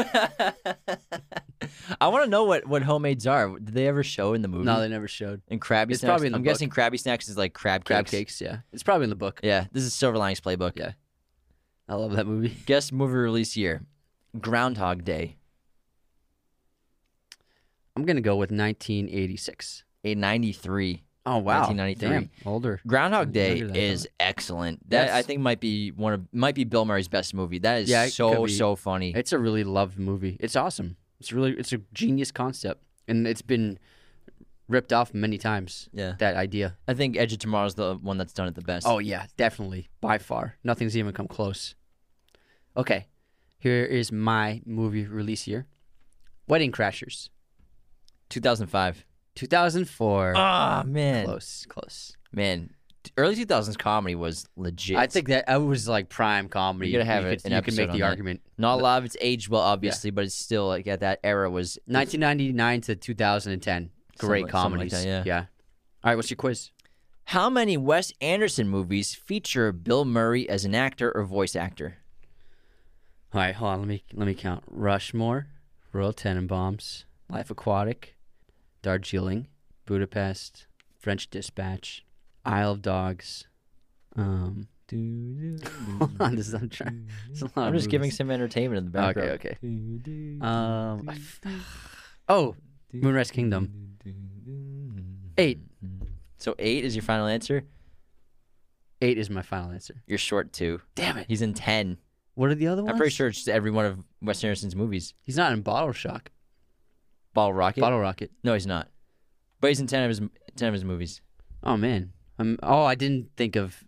I want to know what what homemades are. Did they ever show in the movie? no, they never showed. And Krabby It's Snacks. probably in the I'm book. guessing Krabby Snacks is like crab Crab cakes. cakes, yeah. It's probably in the book. Yeah, this is Silver Linings Playbook. Yeah. I love that movie. <laughs> Guess movie release year. Groundhog Day. I'm gonna go with 1986. A 93. Oh wow, 1993. Damn, older. Groundhog Day I is excellent. That I think might be one of might be Bill Murray's best movie. That is Yeah, so so funny. It's a really loved movie. It's awesome. It's really it's a genius concept, and it's been ripped off many times. Yeah. that idea. I think Edge of Tomorrow's the one that's done it the best. Oh yeah, definitely by far. Nothing's even come close. Okay, here is my movie release year: Wedding Crashers, 2005. 2004. Ah man, close, close. man. Early 2000s comedy was legit. I think that I was like prime comedy. You gotta have you it- could, an you could episode make on the that. argument. not a lot of it's aged well, obviously, but it's still like at that era was 1999 to 2010. Great like- something like comedies. that, yeah. All right, what's your quiz? How many Wes Anderson movies feature Bill Murray as an actor or voice actor? All right, hold on. Let me let me count. Rushmore, Royal Tenenbaums, Life Aquatic, Darjeeling, Budapest, French Dispatch, Isle of Dogs. Um, <laughs> hold on, this is I'm trying. it's a lot I'm of just giving some entertainment in the background. Okay, okay. Um, <sighs> oh, Moonrise Kingdom. Eight. So eight is your final answer. Eight is my final answer. You're short two. Damn it. He's in ten. What are the other ones? I'm pretty sure it's every one of Wes Anderson's movies. he's not in Bottle Shock. Bottle Rocket. Bottle Rocket. No, he's not. But he's in ten of his ten of his movies. Oh man. I'm. Oh, I didn't think of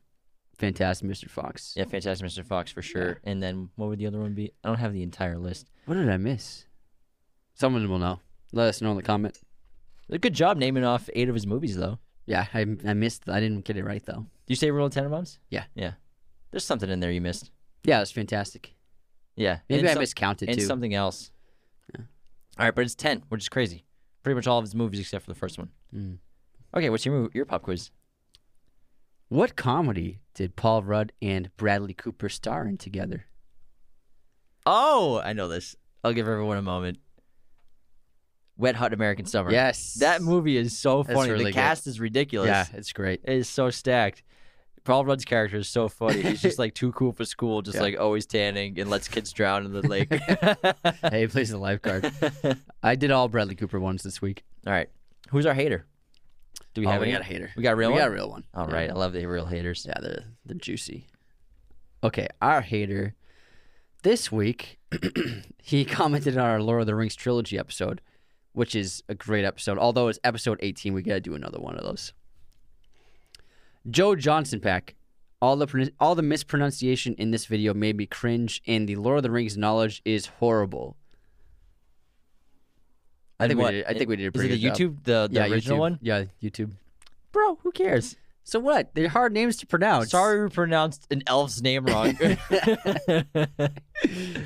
Fantastic Mr. Fox. Yeah, Fantastic Mr. Fox for sure. And then what would the other one be? I don't have the entire list. What did I miss? Someone will know. Let us know in the comment. Good job naming off eight of his movies, though. Yeah, I, I missed. I didn't get it right though. Did you say of Tenenbaums? Yeah. Yeah. There's something in there you missed. Yeah, it was fantastic. Yeah. Maybe and I some- miscounted and too. something else. All right, but it's ten, which is crazy. Pretty much all of his movies except for the first one. Mm. Okay, what's your mov- your pop quiz? What comedy did Paul Rudd and Bradley Cooper star in together? Oh, I know this. I'll give everyone a moment. Wet Hot American Summer. Yes. That movie is so funny. really the good. cast is ridiculous. Yeah, it's great. It is so stacked. Paul Rudd's character is so funny. He's just <laughs> like too cool for school, just Yeah. like always tanning and lets kids drown in the lake. <laughs> <laughs> hey, he plays the lifeguard. I did all Bradley Cooper ones this week. All right. Who's our hater? Do we Oh, have we any? got a hater. We got a real we one? got a real one. All Yeah. right. I love the real haters. Yeah, they're they're juicy. Okay, our hater this week <clears throat> he commented on our Lord of the Rings trilogy episode, which is a great episode. Although it's episode 18, we got to do another one of those. Joe Johnson pack. All the all the mispronunciation in this video made me cringe, and the Lord of the Rings knowledge is horrible. I And think what- we did. I think we did a Is pretty it the. YouTube, the, the yeah, original YouTube. one? Yeah, YouTube. Bro, who cares? So what? They're hard names to pronounce. Sorry we pronounced an elf's name wrong. <laughs> <laughs>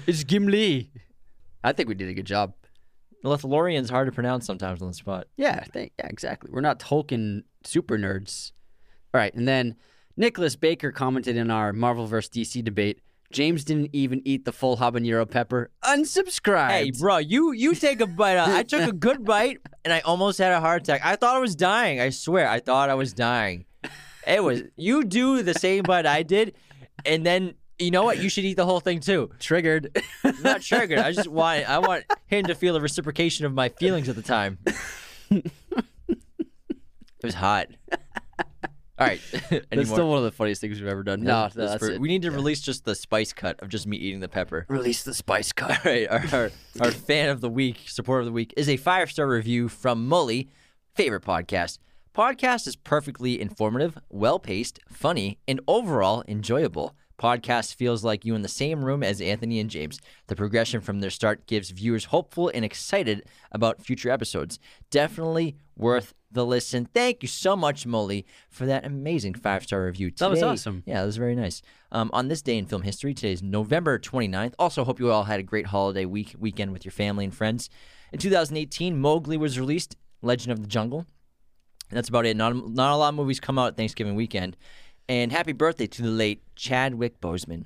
It's Gimli. I think we did a good job. Lothlorien's hard to pronounce sometimes on the spot. Yeah, I think, yeah, exactly. We're not Tolkien super nerds. All right, and then Nicholas Baker commented in our Marvel vs. DC debate. James didn't even eat the full habanero pepper. Unsubscribed. Hey, bro, you you take a bite. Out. I took a <laughs> good bite, and I almost had a heart attack. I thought I was dying. I swear, I thought I was dying. It was you do the same bite I did, and then you know what? You should eat the whole thing too. Triggered. I'm not triggered. I just want I want him to feel the reciprocation of my feelings at the time. <laughs> it was hot. All right. <laughs> That's still one of the funniest things we've ever done. No, That's that's for- it. We need to release just the spice cut of just me eating the pepper. release the spice <laughs> cut. All right, our, our, our <laughs> fan of the week, supporter of the week, is a five star review from Mully, favorite podcast. Podcast is perfectly informative, well paced, funny, and overall enjoyable. Podcast feels like you in the same room as Anthony and James. The progression from their start gives viewers hopeful and excited about future episodes. Definitely worth the listen. Thank you so much, Mully, for that amazing five star review. Today, That was awesome. yeah, that was very nice. Um, on this day in film history, today is November 29th. Also, hope you all had a great holiday week weekend with your family and friends. In 2018, Mowgli was released, Legend of the Jungle. And that's about it. Not, not a lot of movies come out Thanksgiving weekend. And happy birthday to the late Chadwick Boseman.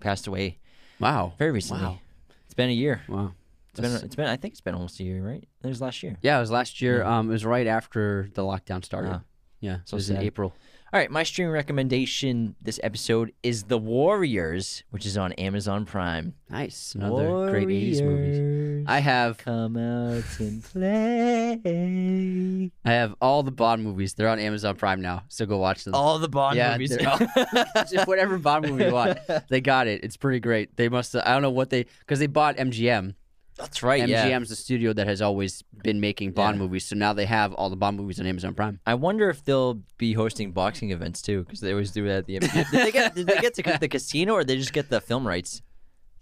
Passed away Wow. very recently. Wow. It's been a year. Wow. It's been, it's been, I think it's been almost a year, right? It was last year. Yeah, it was last year. Um, it was right after the lockdown started. Ah. yeah, So it was in. April. All right, my streaming recommendation this episode is The Warriors, which is on Amazon Prime. Nice. Another great 80s movie. I have Come out and play. I have all the Bond movies. They're on Amazon Prime now, so go watch them. All the Bond yeah, movies. they're- just <laughs> <laughs> whatever Bond movie you want, they got it. It's pretty great. They must. I don't know what they because they bought MGM. That's right. MGM's Yeah. the studio that has always been making Bond Yeah. movies, so now they have all the Bond movies on Amazon Prime. I wonder if they'll be hosting boxing events too, because they always do that at the. Did they get? Did they get to the <laughs> casino, or they just get the film rights?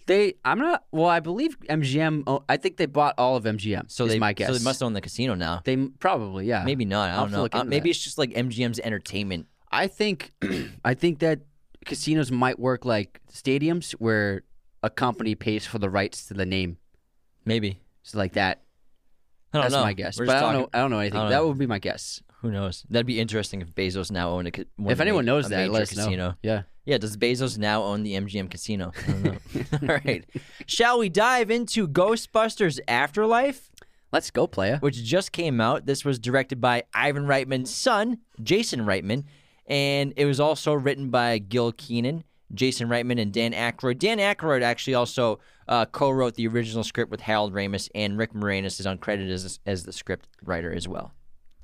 They, I'm not. Well, I believe MGM. oh, I think they bought all of MGM. So they my guess. So they must own the casino now. They probably, yeah. Maybe not. I don't know. Uh, maybe that. it's just like MGM's entertainment. I think, <clears throat> I think that casinos might work like stadiums, where a company pays for the rights to the name. Maybe. So like that. I don't That's know. my guess. We're But just I don't know. talking- I don't know anything. Don't that would be my guess. Who knows? That'd be interesting if Bezos now owned a. ca- one if anyone knows a that, major let us casino. know. Yeah. Yeah, does Bezos now own the MGM casino? I don't know. <laughs> <laughs> All right. Shall we dive into Ghostbusters Afterlife, Let's go, playa. which just came out? This was directed by Ivan Reitman's son, Jason Reitman, and it was also written by Gil Kenan, Jason Reitman, and Dan Aykroyd. Dan Aykroyd actually also uh, co-wrote the original script with Harold Ramis, and Rick Moranis is uncredited as, as the script writer as well.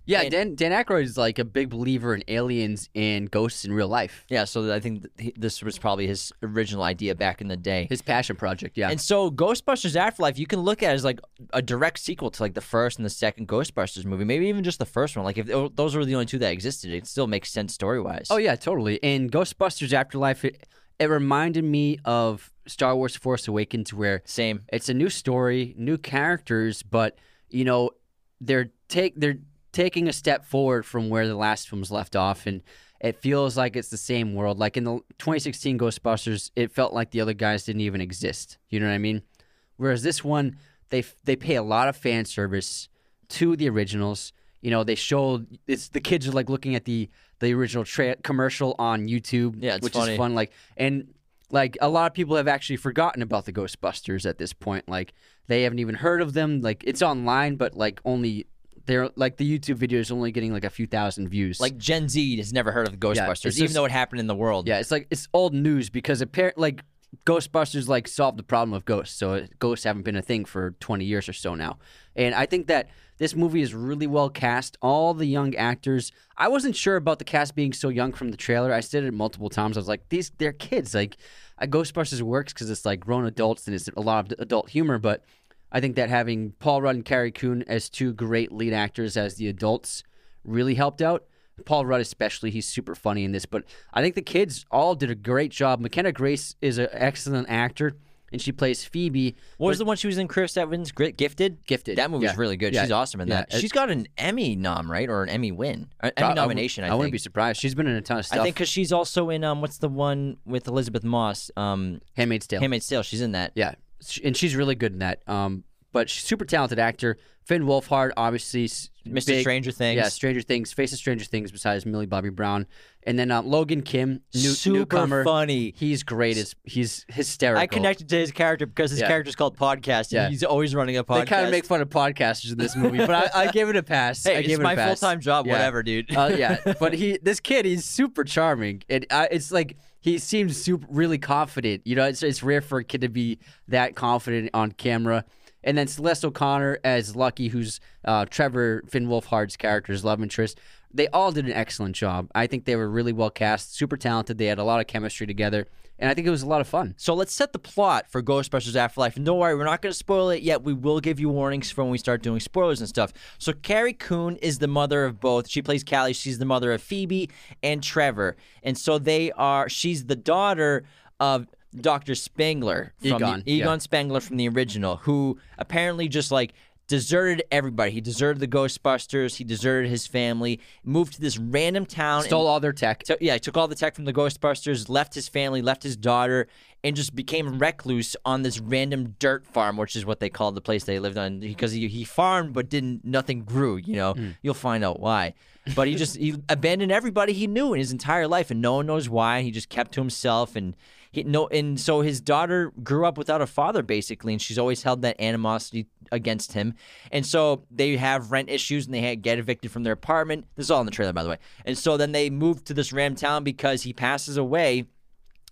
Yeah, And- Dan Dan Aykroyd is like a big believer in aliens and ghosts in real life. Yeah, so I think th- this was probably his original idea back in the day. His passion project. Yeah. And so Ghostbusters Afterlife, you can look at it as like a direct sequel to like the first and the second Ghostbusters movie, maybe even just the first one. Like if th- those were the only two that existed, it still makes sense story wise. oh yeah, totally. And Ghostbusters Afterlife, it, it reminded me of Star Wars: Force Awakens, where same. it's a new story, new characters, but you know they're take they're taking a step forward from where the last films left off, and it feels like it's the same world. Like in the 2016 Ghostbusters, it felt like the other guys didn't even exist. You know what I mean? Whereas this one, they they pay a lot of fan service to the originals. You know, they showed it's the kids are like looking at the the original tra- commercial on YouTube. Yeah, it's which funny. is fun. Like and like a lot of people have actually forgotten about the Ghostbusters at this point. Like they haven't even heard of them. Like it's online, but like only they're like the YouTube video is only getting like a few thousand views. Like Gen Z has never heard of Ghostbusters, it's even though it happened in the world. Yeah, it's like it's old news because apparently, like Ghostbusters, like solved the problem of ghosts. So ghosts haven't been a thing for twenty years or so now. And I think that this movie is really well cast. All the young actors. I wasn't sure about the cast being so young from the trailer. I said it multiple times. I was like, these they're kids. Like, uh, Ghostbusters works because it's like grown adults and it's a lot of adult humor, but. I think that having Paul Rudd and Carrie Coon as two great lead actors as the adults really helped out. Paul Rudd especially, he's super funny in this. But I think the kids all did a great job. McKenna Grace is an excellent actor, and she plays Phoebe. What was the one she was in? Chris Evans, Gifted. Gifted, That movie was yeah. really good. Yeah, She's awesome in yeah. that. She's got an Emmy nom, right, or an Emmy win, Or Emmy I- I nomination. I, I, think. wouldn't be surprised. She's been in a ton of stuff. I think because she's also in um, what's the one with Elisabeth Moss? Um, Handmaid's Tale. Handmaid's Tale. She's in that. Yeah, and she's really good in that. Um, but she's super talented actor. Finn Wolfhard, obviously, Mr. big- Stranger Things. Yeah, Stranger Things, face of Stranger Things. Besides Millie Bobby Brown, and then um, Logan Kim, new, Super newcomer. funny. He's great. As he's hysterical. I connected to his character because his Yeah. character's called Podcast. Yeah. He's always running a podcast. They kind of make fun of podcasters in this movie, but I, I gave it a pass. <laughs> Hey, I gave it's it my full-time job, Yeah. whatever, dude. uh, yeah, <laughs> but he, this kid, he's super charming. It, uh, it's like he seems super, really confident. You know, it's it's rare for a kid to be that confident on camera. And then Celeste O'Connor as Lucky, who's uh, Trevor Finn Wolfhard's character's love interest. They all did an excellent job. I think they were really well cast, super talented. They had a lot of chemistry together, and I think it was a lot of fun. So let's set the plot for Ghostbusters Afterlife. And don't worry, we're not going to spoil it yet. We will give you warnings for when we start doing spoilers and stuff. So Carrie Coon is the mother of both. She plays Callie. She's the mother of Phoebe and Trevor. And so they are. She's the daughter of Dr. Spangler from Egon, the, Egon yeah. Spangler from the original, who apparently just like deserted everybody. He deserted the Ghostbusters. He deserted his family. Moved to this random town. Stole and- all their tech. so, yeah, he took all the tech from the Ghostbusters, left his family, left his daughter, and just became recluse on this random dirt farm, which is what they called the place they lived on, because he, he farmed but didn't nothing grew. You know, hmm. you'll find out why. But he just he <laughs> abandoned everybody he knew in his entire life, and no one knows why. He just kept to himself, and he no, and so his daughter grew up without a father basically, and she's always held that animosity against him. And so they have rent issues, and they get evicted from their apartment. This is all in the trailer, by the way. And so then they move to this ram town because he passes away.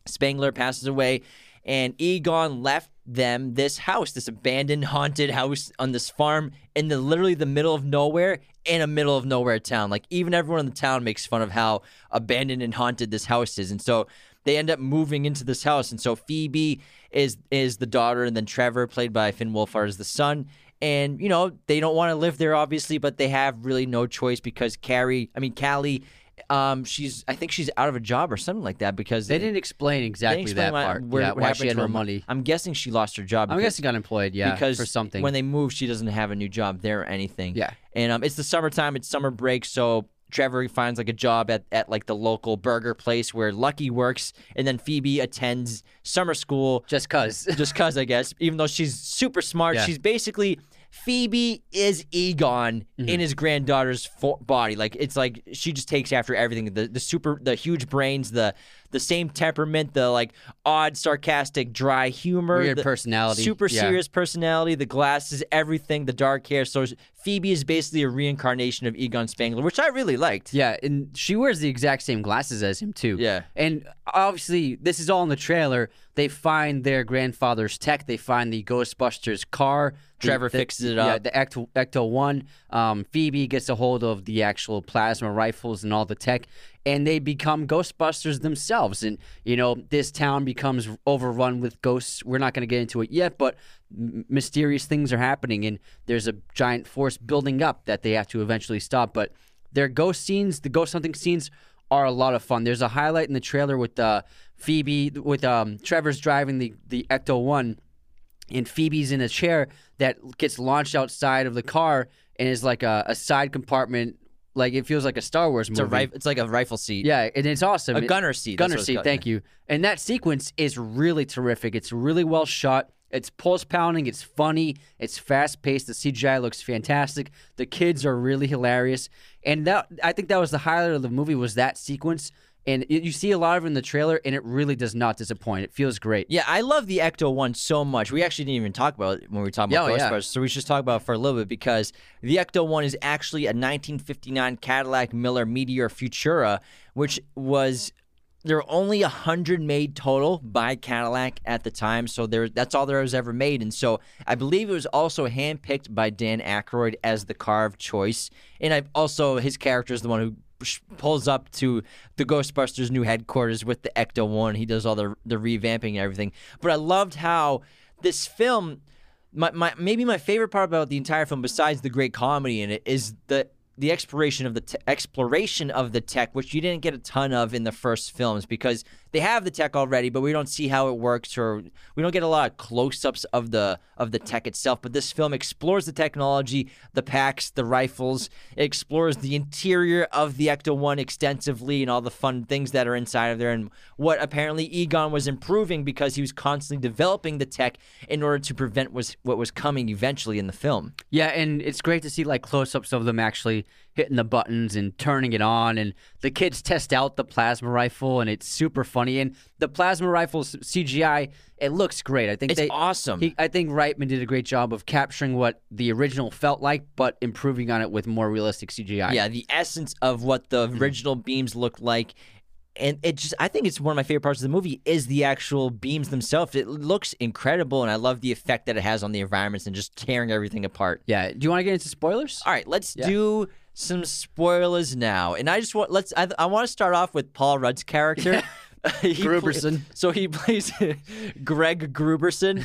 Spangler passes away, and Egon left them this house, this abandoned, haunted house on this farm in the literally the middle of nowhere in a middle of nowhere town. Like even everyone in the town makes fun of how abandoned and haunted this house is, and so they end up moving into this house. And so Phoebe is is the daughter, and then Trevor, played by Finn Wolfhard, is the son. And you know they don't want to live there, obviously, but they have really no choice because Carrie, I mean Callie, um, she's I think she's out of a job or something like that because They didn't explain they exactly explain that why, part. where- yeah, why she had her money. I'm guessing she lost her job. I'm because- guessing got employed, yeah, because for something. When they moved, she doesn't have a new job there or anything. Yeah. and um, it's the summertime. It's summer break, so Trevor finds like a job at, at like the local burger place where Lucky works, and then Phoebe attends summer school just cause. <laughs> just cause I guess, even though she's super smart, Yeah. she's basically Phoebe is Egon Mm-hmm. in his granddaughter's fo- body. Like it's like she just takes after everything. The the super the huge brains, the the same temperament, the like odd, sarcastic, dry humor, Weird the personality. super Yeah. serious personality, the glasses, everything, the dark hair. So Phoebe is basically a reincarnation of Egon Spangler, which I really liked. Yeah, and she wears the exact same glasses as him too. Yeah. and obviously this is all in the trailer. They find their grandfather's tech. They find the Ghostbusters car. Trevor the- fixes it Yeah, up. the Ecto, Ecto One. Um, Phoebe gets a hold of the actual plasma rifles and all the tech, and they become Ghostbusters themselves. And you know, this town becomes overrun with ghosts. We're not going to get into it yet, but m- mysterious things are happening, and there's a giant force building up that they have to eventually stop. But their ghost scenes, the ghost hunting scenes, are a lot of fun. There's a highlight in the trailer with uh, Phoebe, with um, Trevor's driving the the Ecto One, and Phoebe's in a chair that gets launched outside of the car and is like a, a side compartment. Like it feels like a Star Wars It's a movie. rif- It's like a rifle seat. Yeah, and it's awesome. A It- gunner seat, that's Gunner what it's seat. called, Thank you. And that sequence is really terrific. It's really well shot. It's pulse pounding. It's funny. It's fast paced. The CGI looks fantastic. The kids are really hilarious. And that I think that was the highlight of the movie was that sequence. And it, you see a lot of it in the trailer, and it really does not disappoint. It feels great. Yeah, I love the Ecto one so much. We actually didn't even talk about it when we were talking about Yeah, oh, yeah. Ghostbusters, so we should just talk about it for a little bit because the Ecto one is actually a 1959 Cadillac Miller Meteor Futura, which was there were only a hundred made total by Cadillac at the time, so there that's all there was ever made, and so I believe it was also handpicked by Dan Aykroyd as the car of choice, and I also his character is the one who pulls up to the Ghostbusters new headquarters with the Ecto One. He does all the the revamping and everything, but I loved how this film. My, my maybe my favorite part about the entire film, besides the great comedy in it, is the the exploration of the te- exploration of the tech, which you didn't get a ton of in the first films because they have the tech already, but we don't see how it works or we don't get a lot of close-ups of the of the tech itself. But this film explores the technology, the packs, the rifles. It explores the interior of the Ecto One extensively and all the fun things that are inside of there, and what apparently Egon was improving because he was constantly developing the tech in order to prevent was what was coming eventually in the film. Yeah, and it's great to see like close ups of them actually hitting the buttons and turning it on. And the kids test out the plasma rifle, and it's super funny. And the plasma rifle CGI, it looks great. I think It's they, awesome. He, I think Reitman did a great job of capturing what the original felt like, but improving on it with more realistic CGI. Yeah, the essence of what the mm-hmm. original beams looked like. And it just, I think it's one of my favorite parts of the movie is the actual beams themselves. It looks incredible, and I love the effect that it has on the environments and just tearing everything apart. Yeah. Do you want to get into spoilers? All right, let's Yeah. do some spoilers now. And I just want let's I, I want to start off with Paul Rudd's character. <laughs> He Gruberson. so he plays <laughs> Greg Gruberson,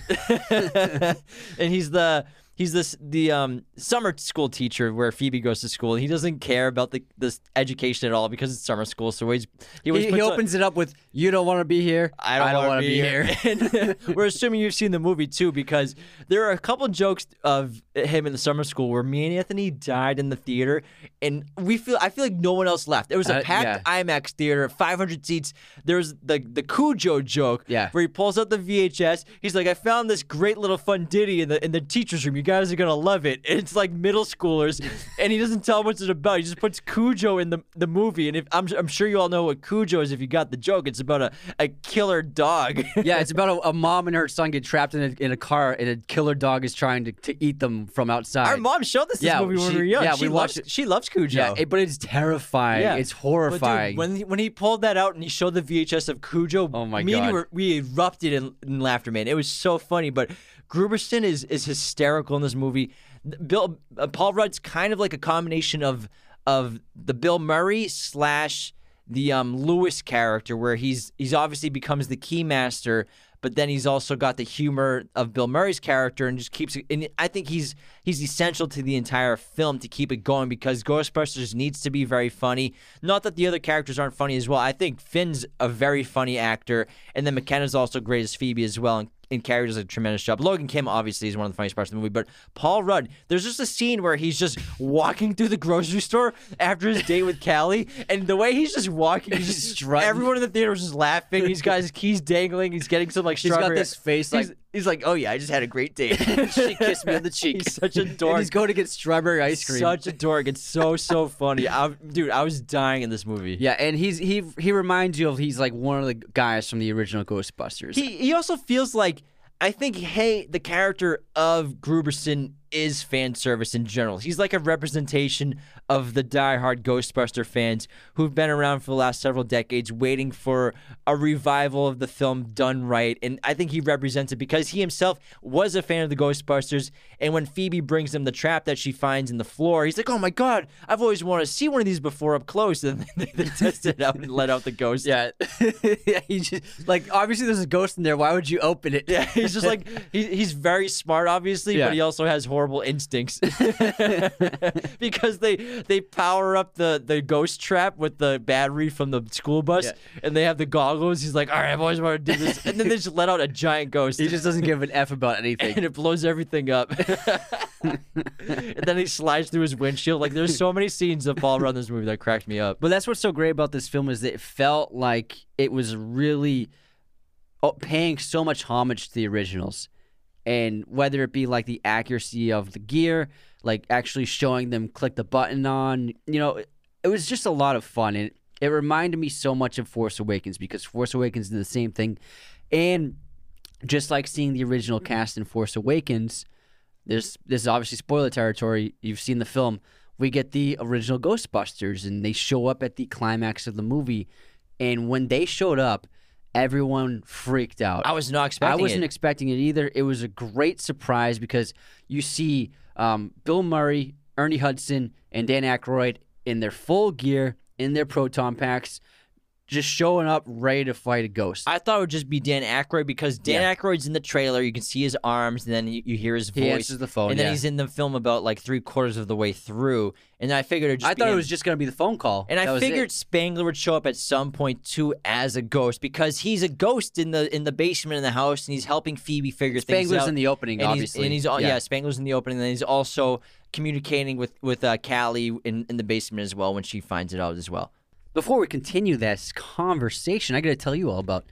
<laughs> and he's the he's this the um summer school teacher where Phoebe goes to school. He doesn't care about the this education at all because it's summer school. So he's he, always He, he on- opens it up with, "You don't want to be here. I don't, wanna want to be here. <laughs> and <laughs> we're assuming you've seen the movie too, because there are a couple jokes of him in the summer school where me and Anthony died in the theater, and we feel I feel like no one else left. It was a Uh, packed yeah. IMAX theater, 500 seats. There's the the Cujo joke, Yeah. where he pulls out the VHS. He's like, "I found this great little fun ditty in the in the teachers' room. You guys are gonna love it." And it's like middle schoolers, and he doesn't tell them what it's about. He just puts Cujo in the the movie, and if I'm I'm sure you all know what Cujo is if you got the joke. It's about a a killer dog. <laughs> yeah, it's about a, a mom and her son get trapped in a, in a car, and a killer dog is trying to, to eat them from outside. Our mom showed us this Yeah, movie when we were young. yeah, she we loves, watched it. She loves Cujo. yeah, it- but it's terrifying. Yeah. It's But dude, horrifying. when he, when he pulled that out and he showed the VHS of Cujo, Oh my me and God. you were, we erupted in, in laughter, man. It was so funny. But Gruberson is is hysterical in this movie. Bill uh, Paul Rudd's kind of like a combination of of the Bill Murray slash the um Louis character, where he's he's obviously becomes the keymaster, but then he's also got the humor of Bill Murray's character and just keeps. And I think he's he's essential to the entire film to keep it going because Ghostbusters needs to be very funny. Not that the other characters aren't funny as well. I think Finn's a very funny actor, and then McKenna's also great as Phoebe as well. And and Carrie does a tremendous job. Logan Kim obviously is one of the funniest parts of the movie, but Paul Rudd, there's just a scene where he's just walking through the grocery store after his date with Callie, and the way he's just walking, he's just Strutting. everyone in the theater is just laughing. He's got his keys dangling. He's getting some like He's got this face like- he's like, oh yeah, I just had a great date. <laughs> she kissed me on the cheek. He's such a dork. he's going to get strawberry ice cream. Such a dork. It's so so funny. I, dude, I was dying in this movie. yeah, and he's he he reminds you of he's like one of the guys from the original Ghostbusters. He he also feels like I think hey, the character of Gruberson is fan service in general. He's like a representation of the diehard Ghostbuster fans who've been around for the last several decades waiting for a revival of the film done right. And I think he represents it because he himself was a fan of the Ghostbusters. And when Phoebe brings him the trap that she finds in the floor, he's like, oh my God, I've always wanted to see one of these before up close. <laughs> And they, they <laughs> test it out and let out the ghost. yeah, <laughs> yeah. He just like obviously there's a ghost in there. Why would you open it? Yeah, he's just like he, he's very smart, obviously, Yeah. but he also has horrible instincts <laughs> because they they power up the the ghost trap with the battery from the school bus, Yeah. and they have the goggles. He's like, "All right, I've always wanted to do this," and then they just let out a giant ghost. he just doesn't give an f about anything. and it blows everything up. <laughs> and then he slides through his windshield. Like, there's so many scenes of Paul Rudd in this movie that cracked me up. But that's what's so great about this film is that it felt like it was really oh, paying so much homage to the originals. And whether it be like the accuracy of the gear, like actually showing them click the button on, you know, it, was just a lot of fun and it reminded me so much of Force Awakens because Force Awakens did the same thing, and just like seeing the original cast in Force Awakens, this this is obviously spoiler territory. You've seen the film. We get the original Ghostbusters, and they show up at the climax of the movie. And when they showed up, everyone freaked out. I was not expecting I wasn't it. expecting it either. It was a great surprise because you see um, Bill Murray, Ernie Hudson, and Dan Aykroyd in their full gear, in their proton packs, just showing up ready to fight a ghost. I thought it would just be Dan Aykroyd because Dan Yeah. Aykroyd's in the trailer. You can see his arms, and then you, you hear his voice. he answers the phone. and then yeah. he's in the film about like three quarters of the way through. And I figured it just I thought it was just gonna be the phone call. And That I figured Spangler would show up at some point too as a ghost because he's a ghost in the in the basement in the house and he's helping Phoebe figure things Spangler's out. in the opening, and obviously. He's, and he's yeah. Yeah. Spangler's in the opening, and then he's also communicating with with uh, Callie in in the basement as well when she finds it out as well. Before we continue this conversation, I got to tell you all about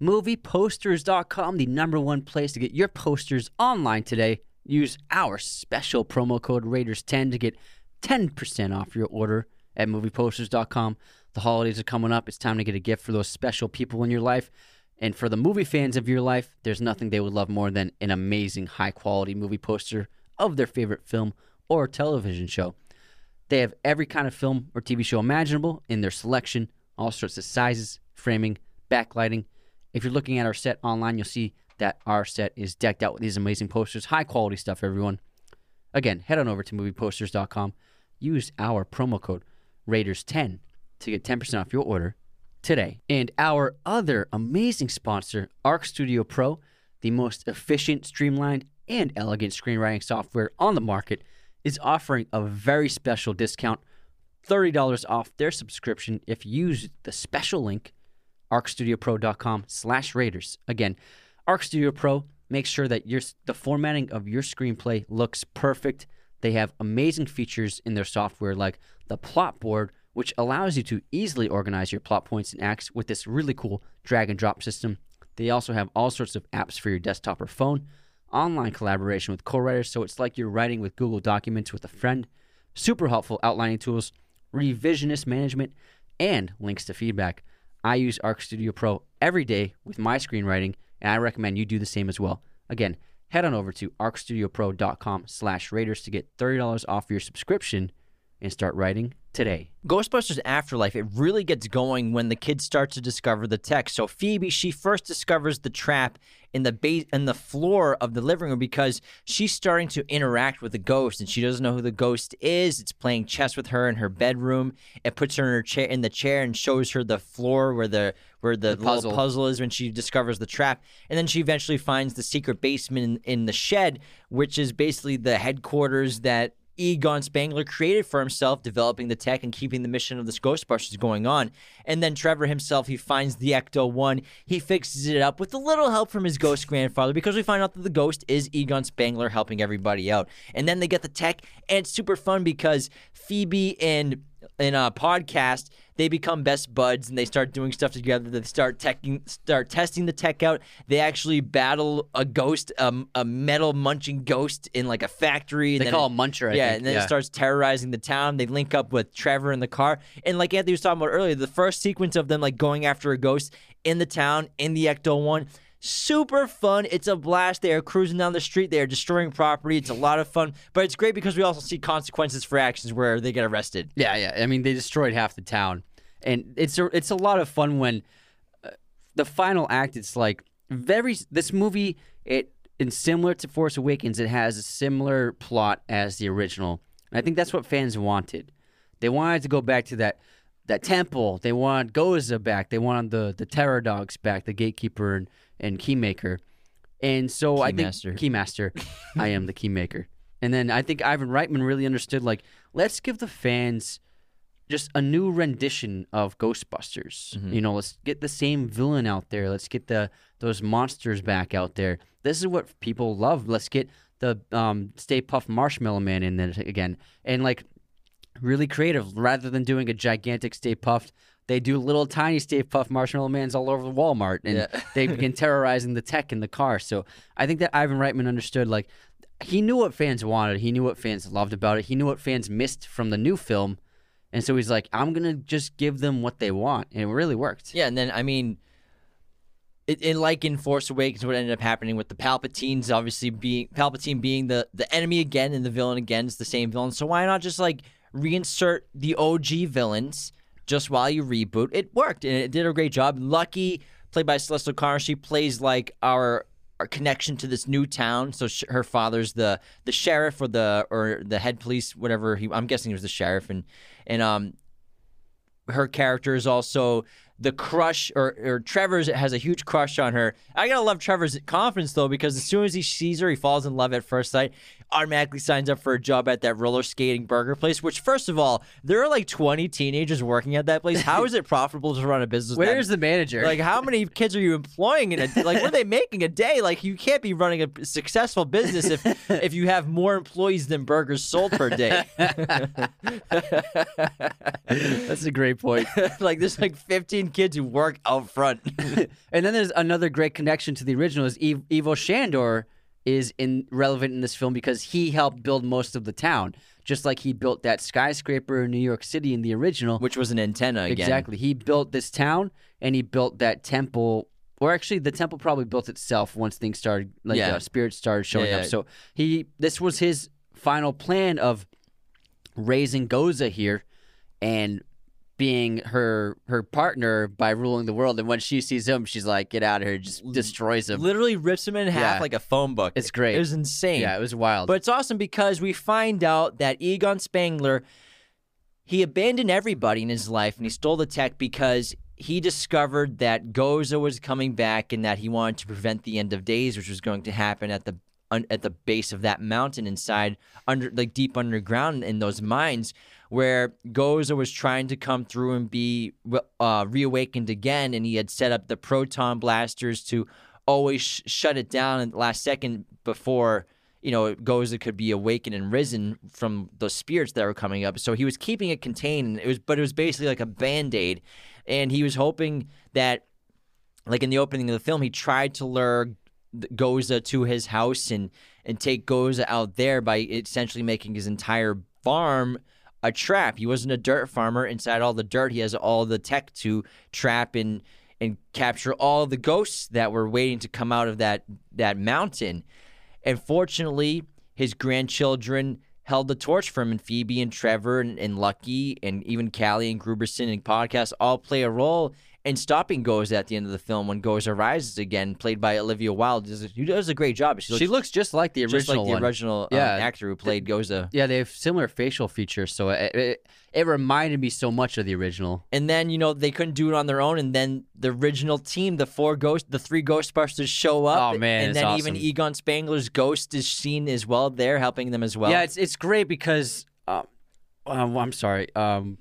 movieposters.com, the number one place to get your posters online today. Use our special promo code Raiders10 to get 10% off your order at movieposters.com. The holidays are coming up. It's time to get a gift for those special people in your life. And for the movie fans of your life, there's nothing they would love more than an amazing, high quality movie poster of their favorite film or television show. They have every kind of film or TV show imaginable in their selection, all sorts of sizes, framing, backlighting. If you're looking at our set online, you'll see that our set is decked out with these amazing posters. High quality stuff, everyone. Again, head on over to movieposters.com. Use our promo code Raiders10 to get 10% off your order today. And our other amazing sponsor, Arc Studio Pro, the most efficient, streamlined, and elegant screenwriting software on the market, is offering a very special discount $30 off their subscription if you use the special link arcstudiopro.com slash raiders. Again arc studio pro makes sure that your the formatting of your screenplay looks perfect. They have amazing features in their software like the plot board which allows you to easily organize your plot points and acts with this really cool drag and drop system. They also have all sorts of apps for your desktop or phone online collaboration with co-writers so it's like you're writing with google documents with a friend super helpful outlining tools revisionist management and links to feedback I use Arc Studio Pro every day with my screenwriting, and I recommend you do the same as well. Again, head on over to arcstudiopro.com slash raiders to get $30 off your subscription and start writing today. Ghostbusters Afterlife, it really gets going when the kids start to discover the tech. So Phoebe, she first discovers the trap in the base in the floor of the living room because she's starting to interact with the ghost and she doesn't know who the ghost is. It's playing chess with her in her bedroom. It puts her in her chair in the chair and shows her the floor where the where the, little puzzle. puzzle is when she discovers the trap. And then she eventually finds the secret basement in, in the shed, which is basically the headquarters that Egon Spangler created for himself, developing the tech and keeping the mission of this Ghostbusters going on. And then Trevor himself, he finds the Ecto 1. He fixes it up with a little help from his ghost grandfather because we find out that the ghost is Egon Spangler helping everybody out. And then they get the tech, and it's super fun because Phoebe and in a podcast, they become best buds and they start doing stuff together. They start teching, start testing the tech out. They actually battle a ghost, um, a metal munching ghost in like a factory. They call it- him Muncher, I yeah, think. and then Yeah. it starts terrorizing the town. They link up with Trevor in the car, and like Anthony was talking about earlier, the first sequence of them like going after a ghost in the town in the Ecto One. Super fun. It's a blast. They are cruising down the street. They are destroying property. It's a lot of fun, but it's great because we also see consequences for actions where they get arrested. Yeah, yeah. I mean, they destroyed half the town, and it's a, it's a lot of fun when uh, the final act. It's like very this movie. It and similar to Force Awakens, it has a similar plot as the original. And I think that's what fans wanted. They wanted to go back to that that temple. They wanted Gozer back. They wanted the the Terror Dogs back, the Gatekeeper and, and Keymaker. And so I think Keymaster. Keymaster, <laughs> I am the Keymaker. And then I think Ivan Reitman really understood like let's give the fans just a new rendition of Ghostbusters. You know, let's get the same villain out there. Let's get the those monsters back out there. This is what people love. Let's get the um, Stay Puft Marshmallow Man in there again, and like really creative. Rather than doing a gigantic Stay Puft they do little tiny Stay Puft Marshmallow Mans all over Walmart, and Yeah. they <laughs> begin terrorizing the tech in the car. So I think that Ivan Reitman understood like he knew what fans wanted, he knew what fans loved about it, he knew what fans missed from the new film, and so he's like, I'm gonna just give them what they want, and it really worked. Yeah, and then I mean, it, it like in Force Awakens, what ended up happening with the Palpatines, obviously being Palpatine being the the enemy again and the villain again is the same villain. So why not just like reinsert the OG villains just while you reboot? It worked and it did a great job. Lucky, played by Celeste O'Connor, she plays like our. Connection to this new town. So sh- her father's the the sheriff or the or the head police, whatever he. I'm guessing he was the sheriff, and and um her character is also the crush or, or Trevor's has a huge crush on her. I gotta love Trevor's confidence though, because as soon as he sees her, he falls in love at first sight, automatically signs up for a job at that roller skating burger place, which first of all, there are like 20 teenagers working at that place. How is it profitable to run a business? Where's the manager? like how many kids are you employing in a like what are they making a day? Like you can't be running a successful business if <laughs> if you have more employees than burgers sold per day. <laughs> <laughs> That's a great point. like there's like 15 kids who work out front. and then there's another great connection to the original is Ev- Ivo Shandor is in relevant in this film because he helped build most of the town, just like he built that skyscraper in New York City in the original. Which was an antenna again. Exactly. He built this town and he built that temple. Or actually, the temple probably built itself once things started, like Yeah. uh, spirits started showing Yeah, up. So he, this was his final plan of raising Gozer here and being her her partner by ruling the world. And when she sees him, she's like, "Get out of here!" Just destroys him. Literally rips him in half Yeah. like a phone book. It's great. It was insane. Yeah, it was wild. But it's awesome because we find out that Egon Spangler he abandoned everybody in his life and he stole the tech because he discovered that Gozer was coming back and that he wanted to prevent the end of days, which was going to happen at the un, at the base of that mountain inside under like deep underground in those mines where Gozer was trying to come through and be uh, reawakened again and he had set up the proton blasters to always sh- shut it down at the last second before you know Gozer could be awakened and risen from the spirits that were coming up. So he was keeping it contained. It was, but it was basically like a band aid, and he was hoping that, like in the opening of the film, he tried to lure Gozer to his house and and take Gozer out there by essentially making his entire farm a trap. He wasn't a dirt farmer. Inside all the dirt, he has all the tech to trap and and capture all the ghosts that were waiting to come out of that that mountain. And fortunately, his grandchildren held the torch for him, and Phoebe and Trevor and, and Lucky and even Callie and Grooberson and podcast all play a role in stopping Gozer at the end of the film when Gozer rises again, played by Olivia Wilde, does a- who does a great job. She looks, she looks just like the original just like the original um, Yeah. actor who played Gozer. Yeah, they have similar facial features, so it, it it reminded me so much of the original. And then you know they couldn't do it on their own, and then the original team, the four ghost, the three Ghostbusters show up. Oh, man, And then even. Egon Spangler's ghost is seen as well there, helping them as well. yeah, it's it's great because um, um, I'm sorry, um,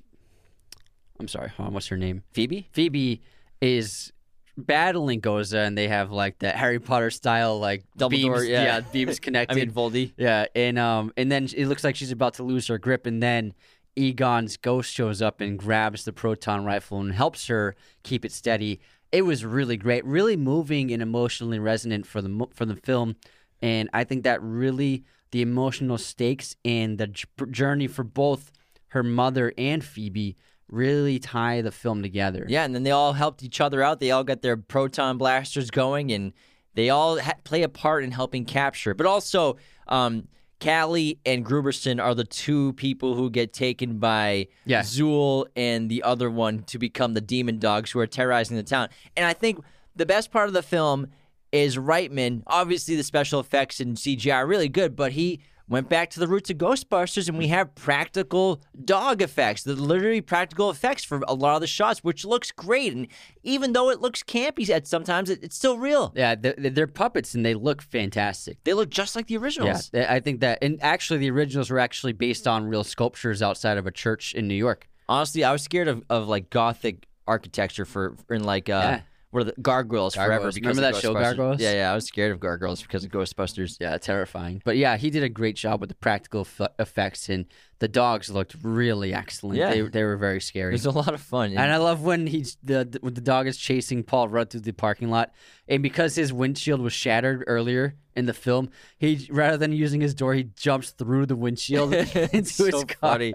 I'm sorry. On, what's her name? Phoebe. Phoebe is battling Gozer, and they have like that Harry Potter style like Dumbledore, beams, yeah. beams <laughs> connected. I mean Voldy. Yeah, and um, and then it looks like she's about to lose her grip, and then Egon's ghost shows up and grabs the proton rifle and helps her keep it steady. It was really great, really moving and emotionally resonant for the for the film, and I think that really the emotional stakes and the journey for both her mother and Phoebe really tie the film together. Yeah, and then they all helped each other out. They all got their proton blasters going, and they all ha- play a part in helping capture. But also, um, Callie and Grooberson are the two people who get taken by Yeah. Zuul and the other one to become the demon dogs who are terrorizing the town. And I think the best part of the film is Reitman. Obviously, the special effects and CGI are really good, but he went back to the roots of Ghostbusters, and we have practical dog effects, the literally practical effects for a lot of the shots, which looks great. And even though it looks campy at sometimes, it, it's still real. Yeah, they're, they're puppets and they look fantastic. They look just like the originals. Yeah, I think that, and actually, the originals were actually based on real sculptures outside of a church in New York. Honestly, I was scared of, of like gothic architecture for in like uh Yeah. Where the gargoyles, forever. Gargoyles. Because Remember that show, Gargoyles? Yeah, yeah. I was scared of gargoyles because of Ghostbusters. Yeah, terrifying. But yeah, he did a great job with the practical f- effects and The dogs looked really excellent. Yeah. They, they were very scary. It was a lot of fun. And I love when he's the the- when the dog is chasing Paul Rudd through the parking lot, and because his windshield was shattered earlier in the film, he rather than using his door, he jumps through the windshield <laughs> into It's his so car. funny.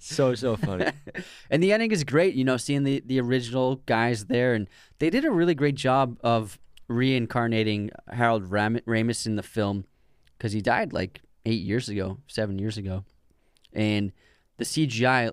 so so funny. <laughs> and the ending is great. You know, seeing the the original guys there, and they did a really great job of reincarnating Harold Ram- Ramis in the film because he died like eight years ago, seven years ago, and the CGI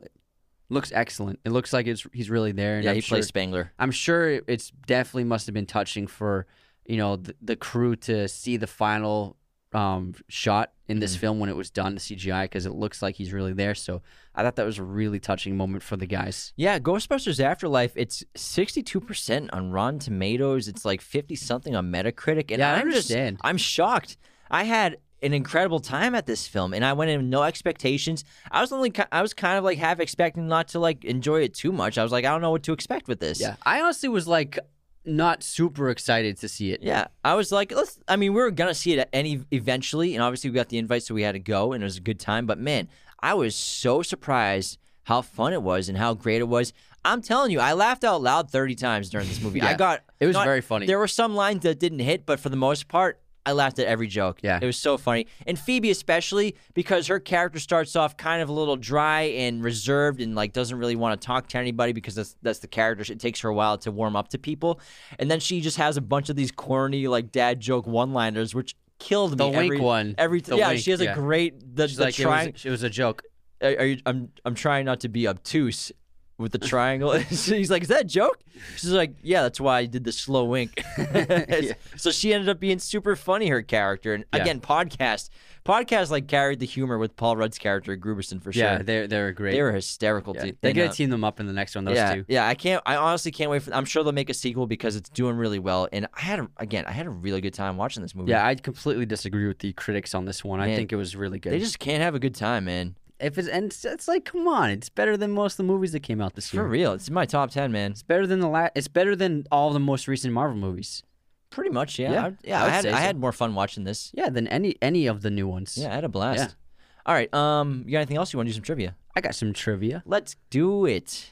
looks excellent. It looks like it's he's really there. And yeah, I'm he sure, plays Spangler. I'm sure it's definitely must have been touching for you know the, the crew to see the final um, shot in this film when it was done, the CGI, because it looks like he's really there. So I thought that was a really touching moment for the guys. Yeah, Ghostbusters Afterlife. It's sixty-two percent on Rotten Tomatoes. It's like fifty something on Metacritic. And Yeah, I I'm just- understand. I'm shocked. I had an incredible time at this film, and I went in with no expectations. I was only, I was kind of like half expecting not to like enjoy it too much. I was like, I don't know what to expect with this. Yeah, I honestly was like not super excited to see it. Yeah, I was like, let's. I mean, we were gonna see it at any eventually, and obviously we got the invite, so we had to go, and it was a good time. But man, I was so surprised how fun it was and how great it was. I'm telling you, I laughed out loud 30 times during this movie. I got it was not- very funny. There were some lines that didn't hit, but for the most part. I laughed at every joke. Yeah. It was so funny. And Phoebe, especially, because her character starts off kind of a little dry and reserved and like doesn't really want to talk to anybody because that's that's the character. It takes her a while to warm up to people. And then she just has a bunch of these corny, like dad joke one liners, which killed The me. wink every, one. Every yeah, wink, she has yeah. a great the, She's the like, it, tri- was, it was a joke. are, are you, I'm I'm trying not to be obtuse with the triangle. <laughs> He's like, "Is that a joke?" She's like, "Yeah, that's why I did the slow wink." <laughs> <laughs> So she ended up being super funny. Her character, and Yeah. again, podcast podcast like carried the humor with Paul Rudd's character Grooberson for sure. Yeah, they're they're great. they were hysterical. yeah. They're gonna team them up in the next one. Those yeah, two. yeah. I can't. I honestly can't wait for. I'm sure they'll make a sequel because it's doing really well. And I had a, again, I had a really good time watching this movie. Yeah, I completely disagree with the critics on this one. I think it was really good. they just can't have a good time, man. If it's and it's, it's like, come on, it's better than most of the movies that came out this year. For real, it's in my top ten, man. It's better than the last. It's better than all the most recent Marvel movies. Pretty much, yeah. Yeah, I, yeah. I I, had say I had more fun watching this. Yeah, than any any of the new ones. Yeah, I had a blast. Yeah. All right. Um, you got anything else? You want to do some trivia? I got some trivia. Let's do it.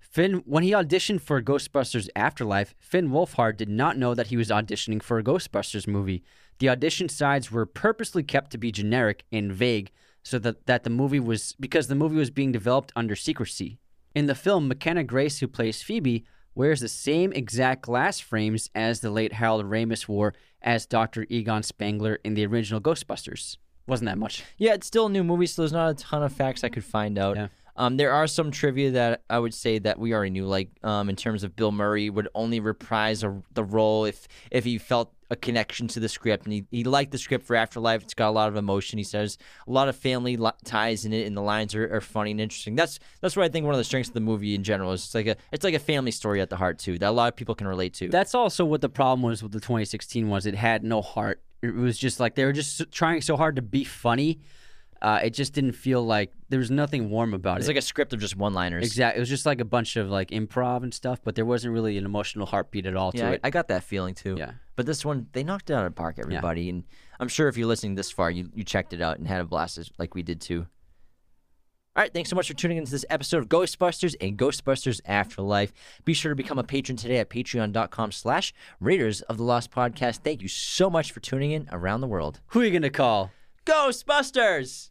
Finn, when he auditioned for Ghostbusters Afterlife, Finn Wolfhard did not know that he was auditioning for a Ghostbusters movie. The audition sides were purposely kept to be generic and vague so that, that the movie was because the movie was being developed under secrecy. In the film, McKenna Grace, who plays Phoebe, wears the same exact glass frames as the late Harold Ramis wore as Dr. Egon Spangler in the original Ghostbusters. Wasn't that much? Yeah, it's still a new movie, so there's not a ton of facts I could find out. Yeah. Um, there are some trivia that I would say that we already knew, like um, in terms of Bill Murray would only reprise a, the role if if he felt a connection to the script, and he, he liked the script for Afterlife. It's got a lot of emotion. He says a lot of family li- ties in it, and the lines are, are funny and interesting. That's that's what I think one of the strengths of the movie in general is. It's like a it's like a family story at the heart too that a lot of people can relate to. That's also what the problem was with the 2016 was it had no heart. It was just like they were just trying so hard to be funny. Uh, it just didn't feel like there was nothing warm about it's it. It's like a script of just one-liners. exactly. It was just like a bunch of like improv and stuff, but there wasn't really an emotional heartbeat at all Yeah, to I, it. I got that feeling too. Yeah. But this one, they knocked it out of the park, everybody. And I'm sure if you're listening this far, you, you checked it out and had a blast as- like we did too. All right, thanks so much for tuning into this episode of Ghostbusters and Ghostbusters Afterlife. Be sure to become a patron today at patreon.com slash Raiders of the Lost Podcast. Thank you so much for tuning in around the world. Who are you gonna call? Ghostbusters!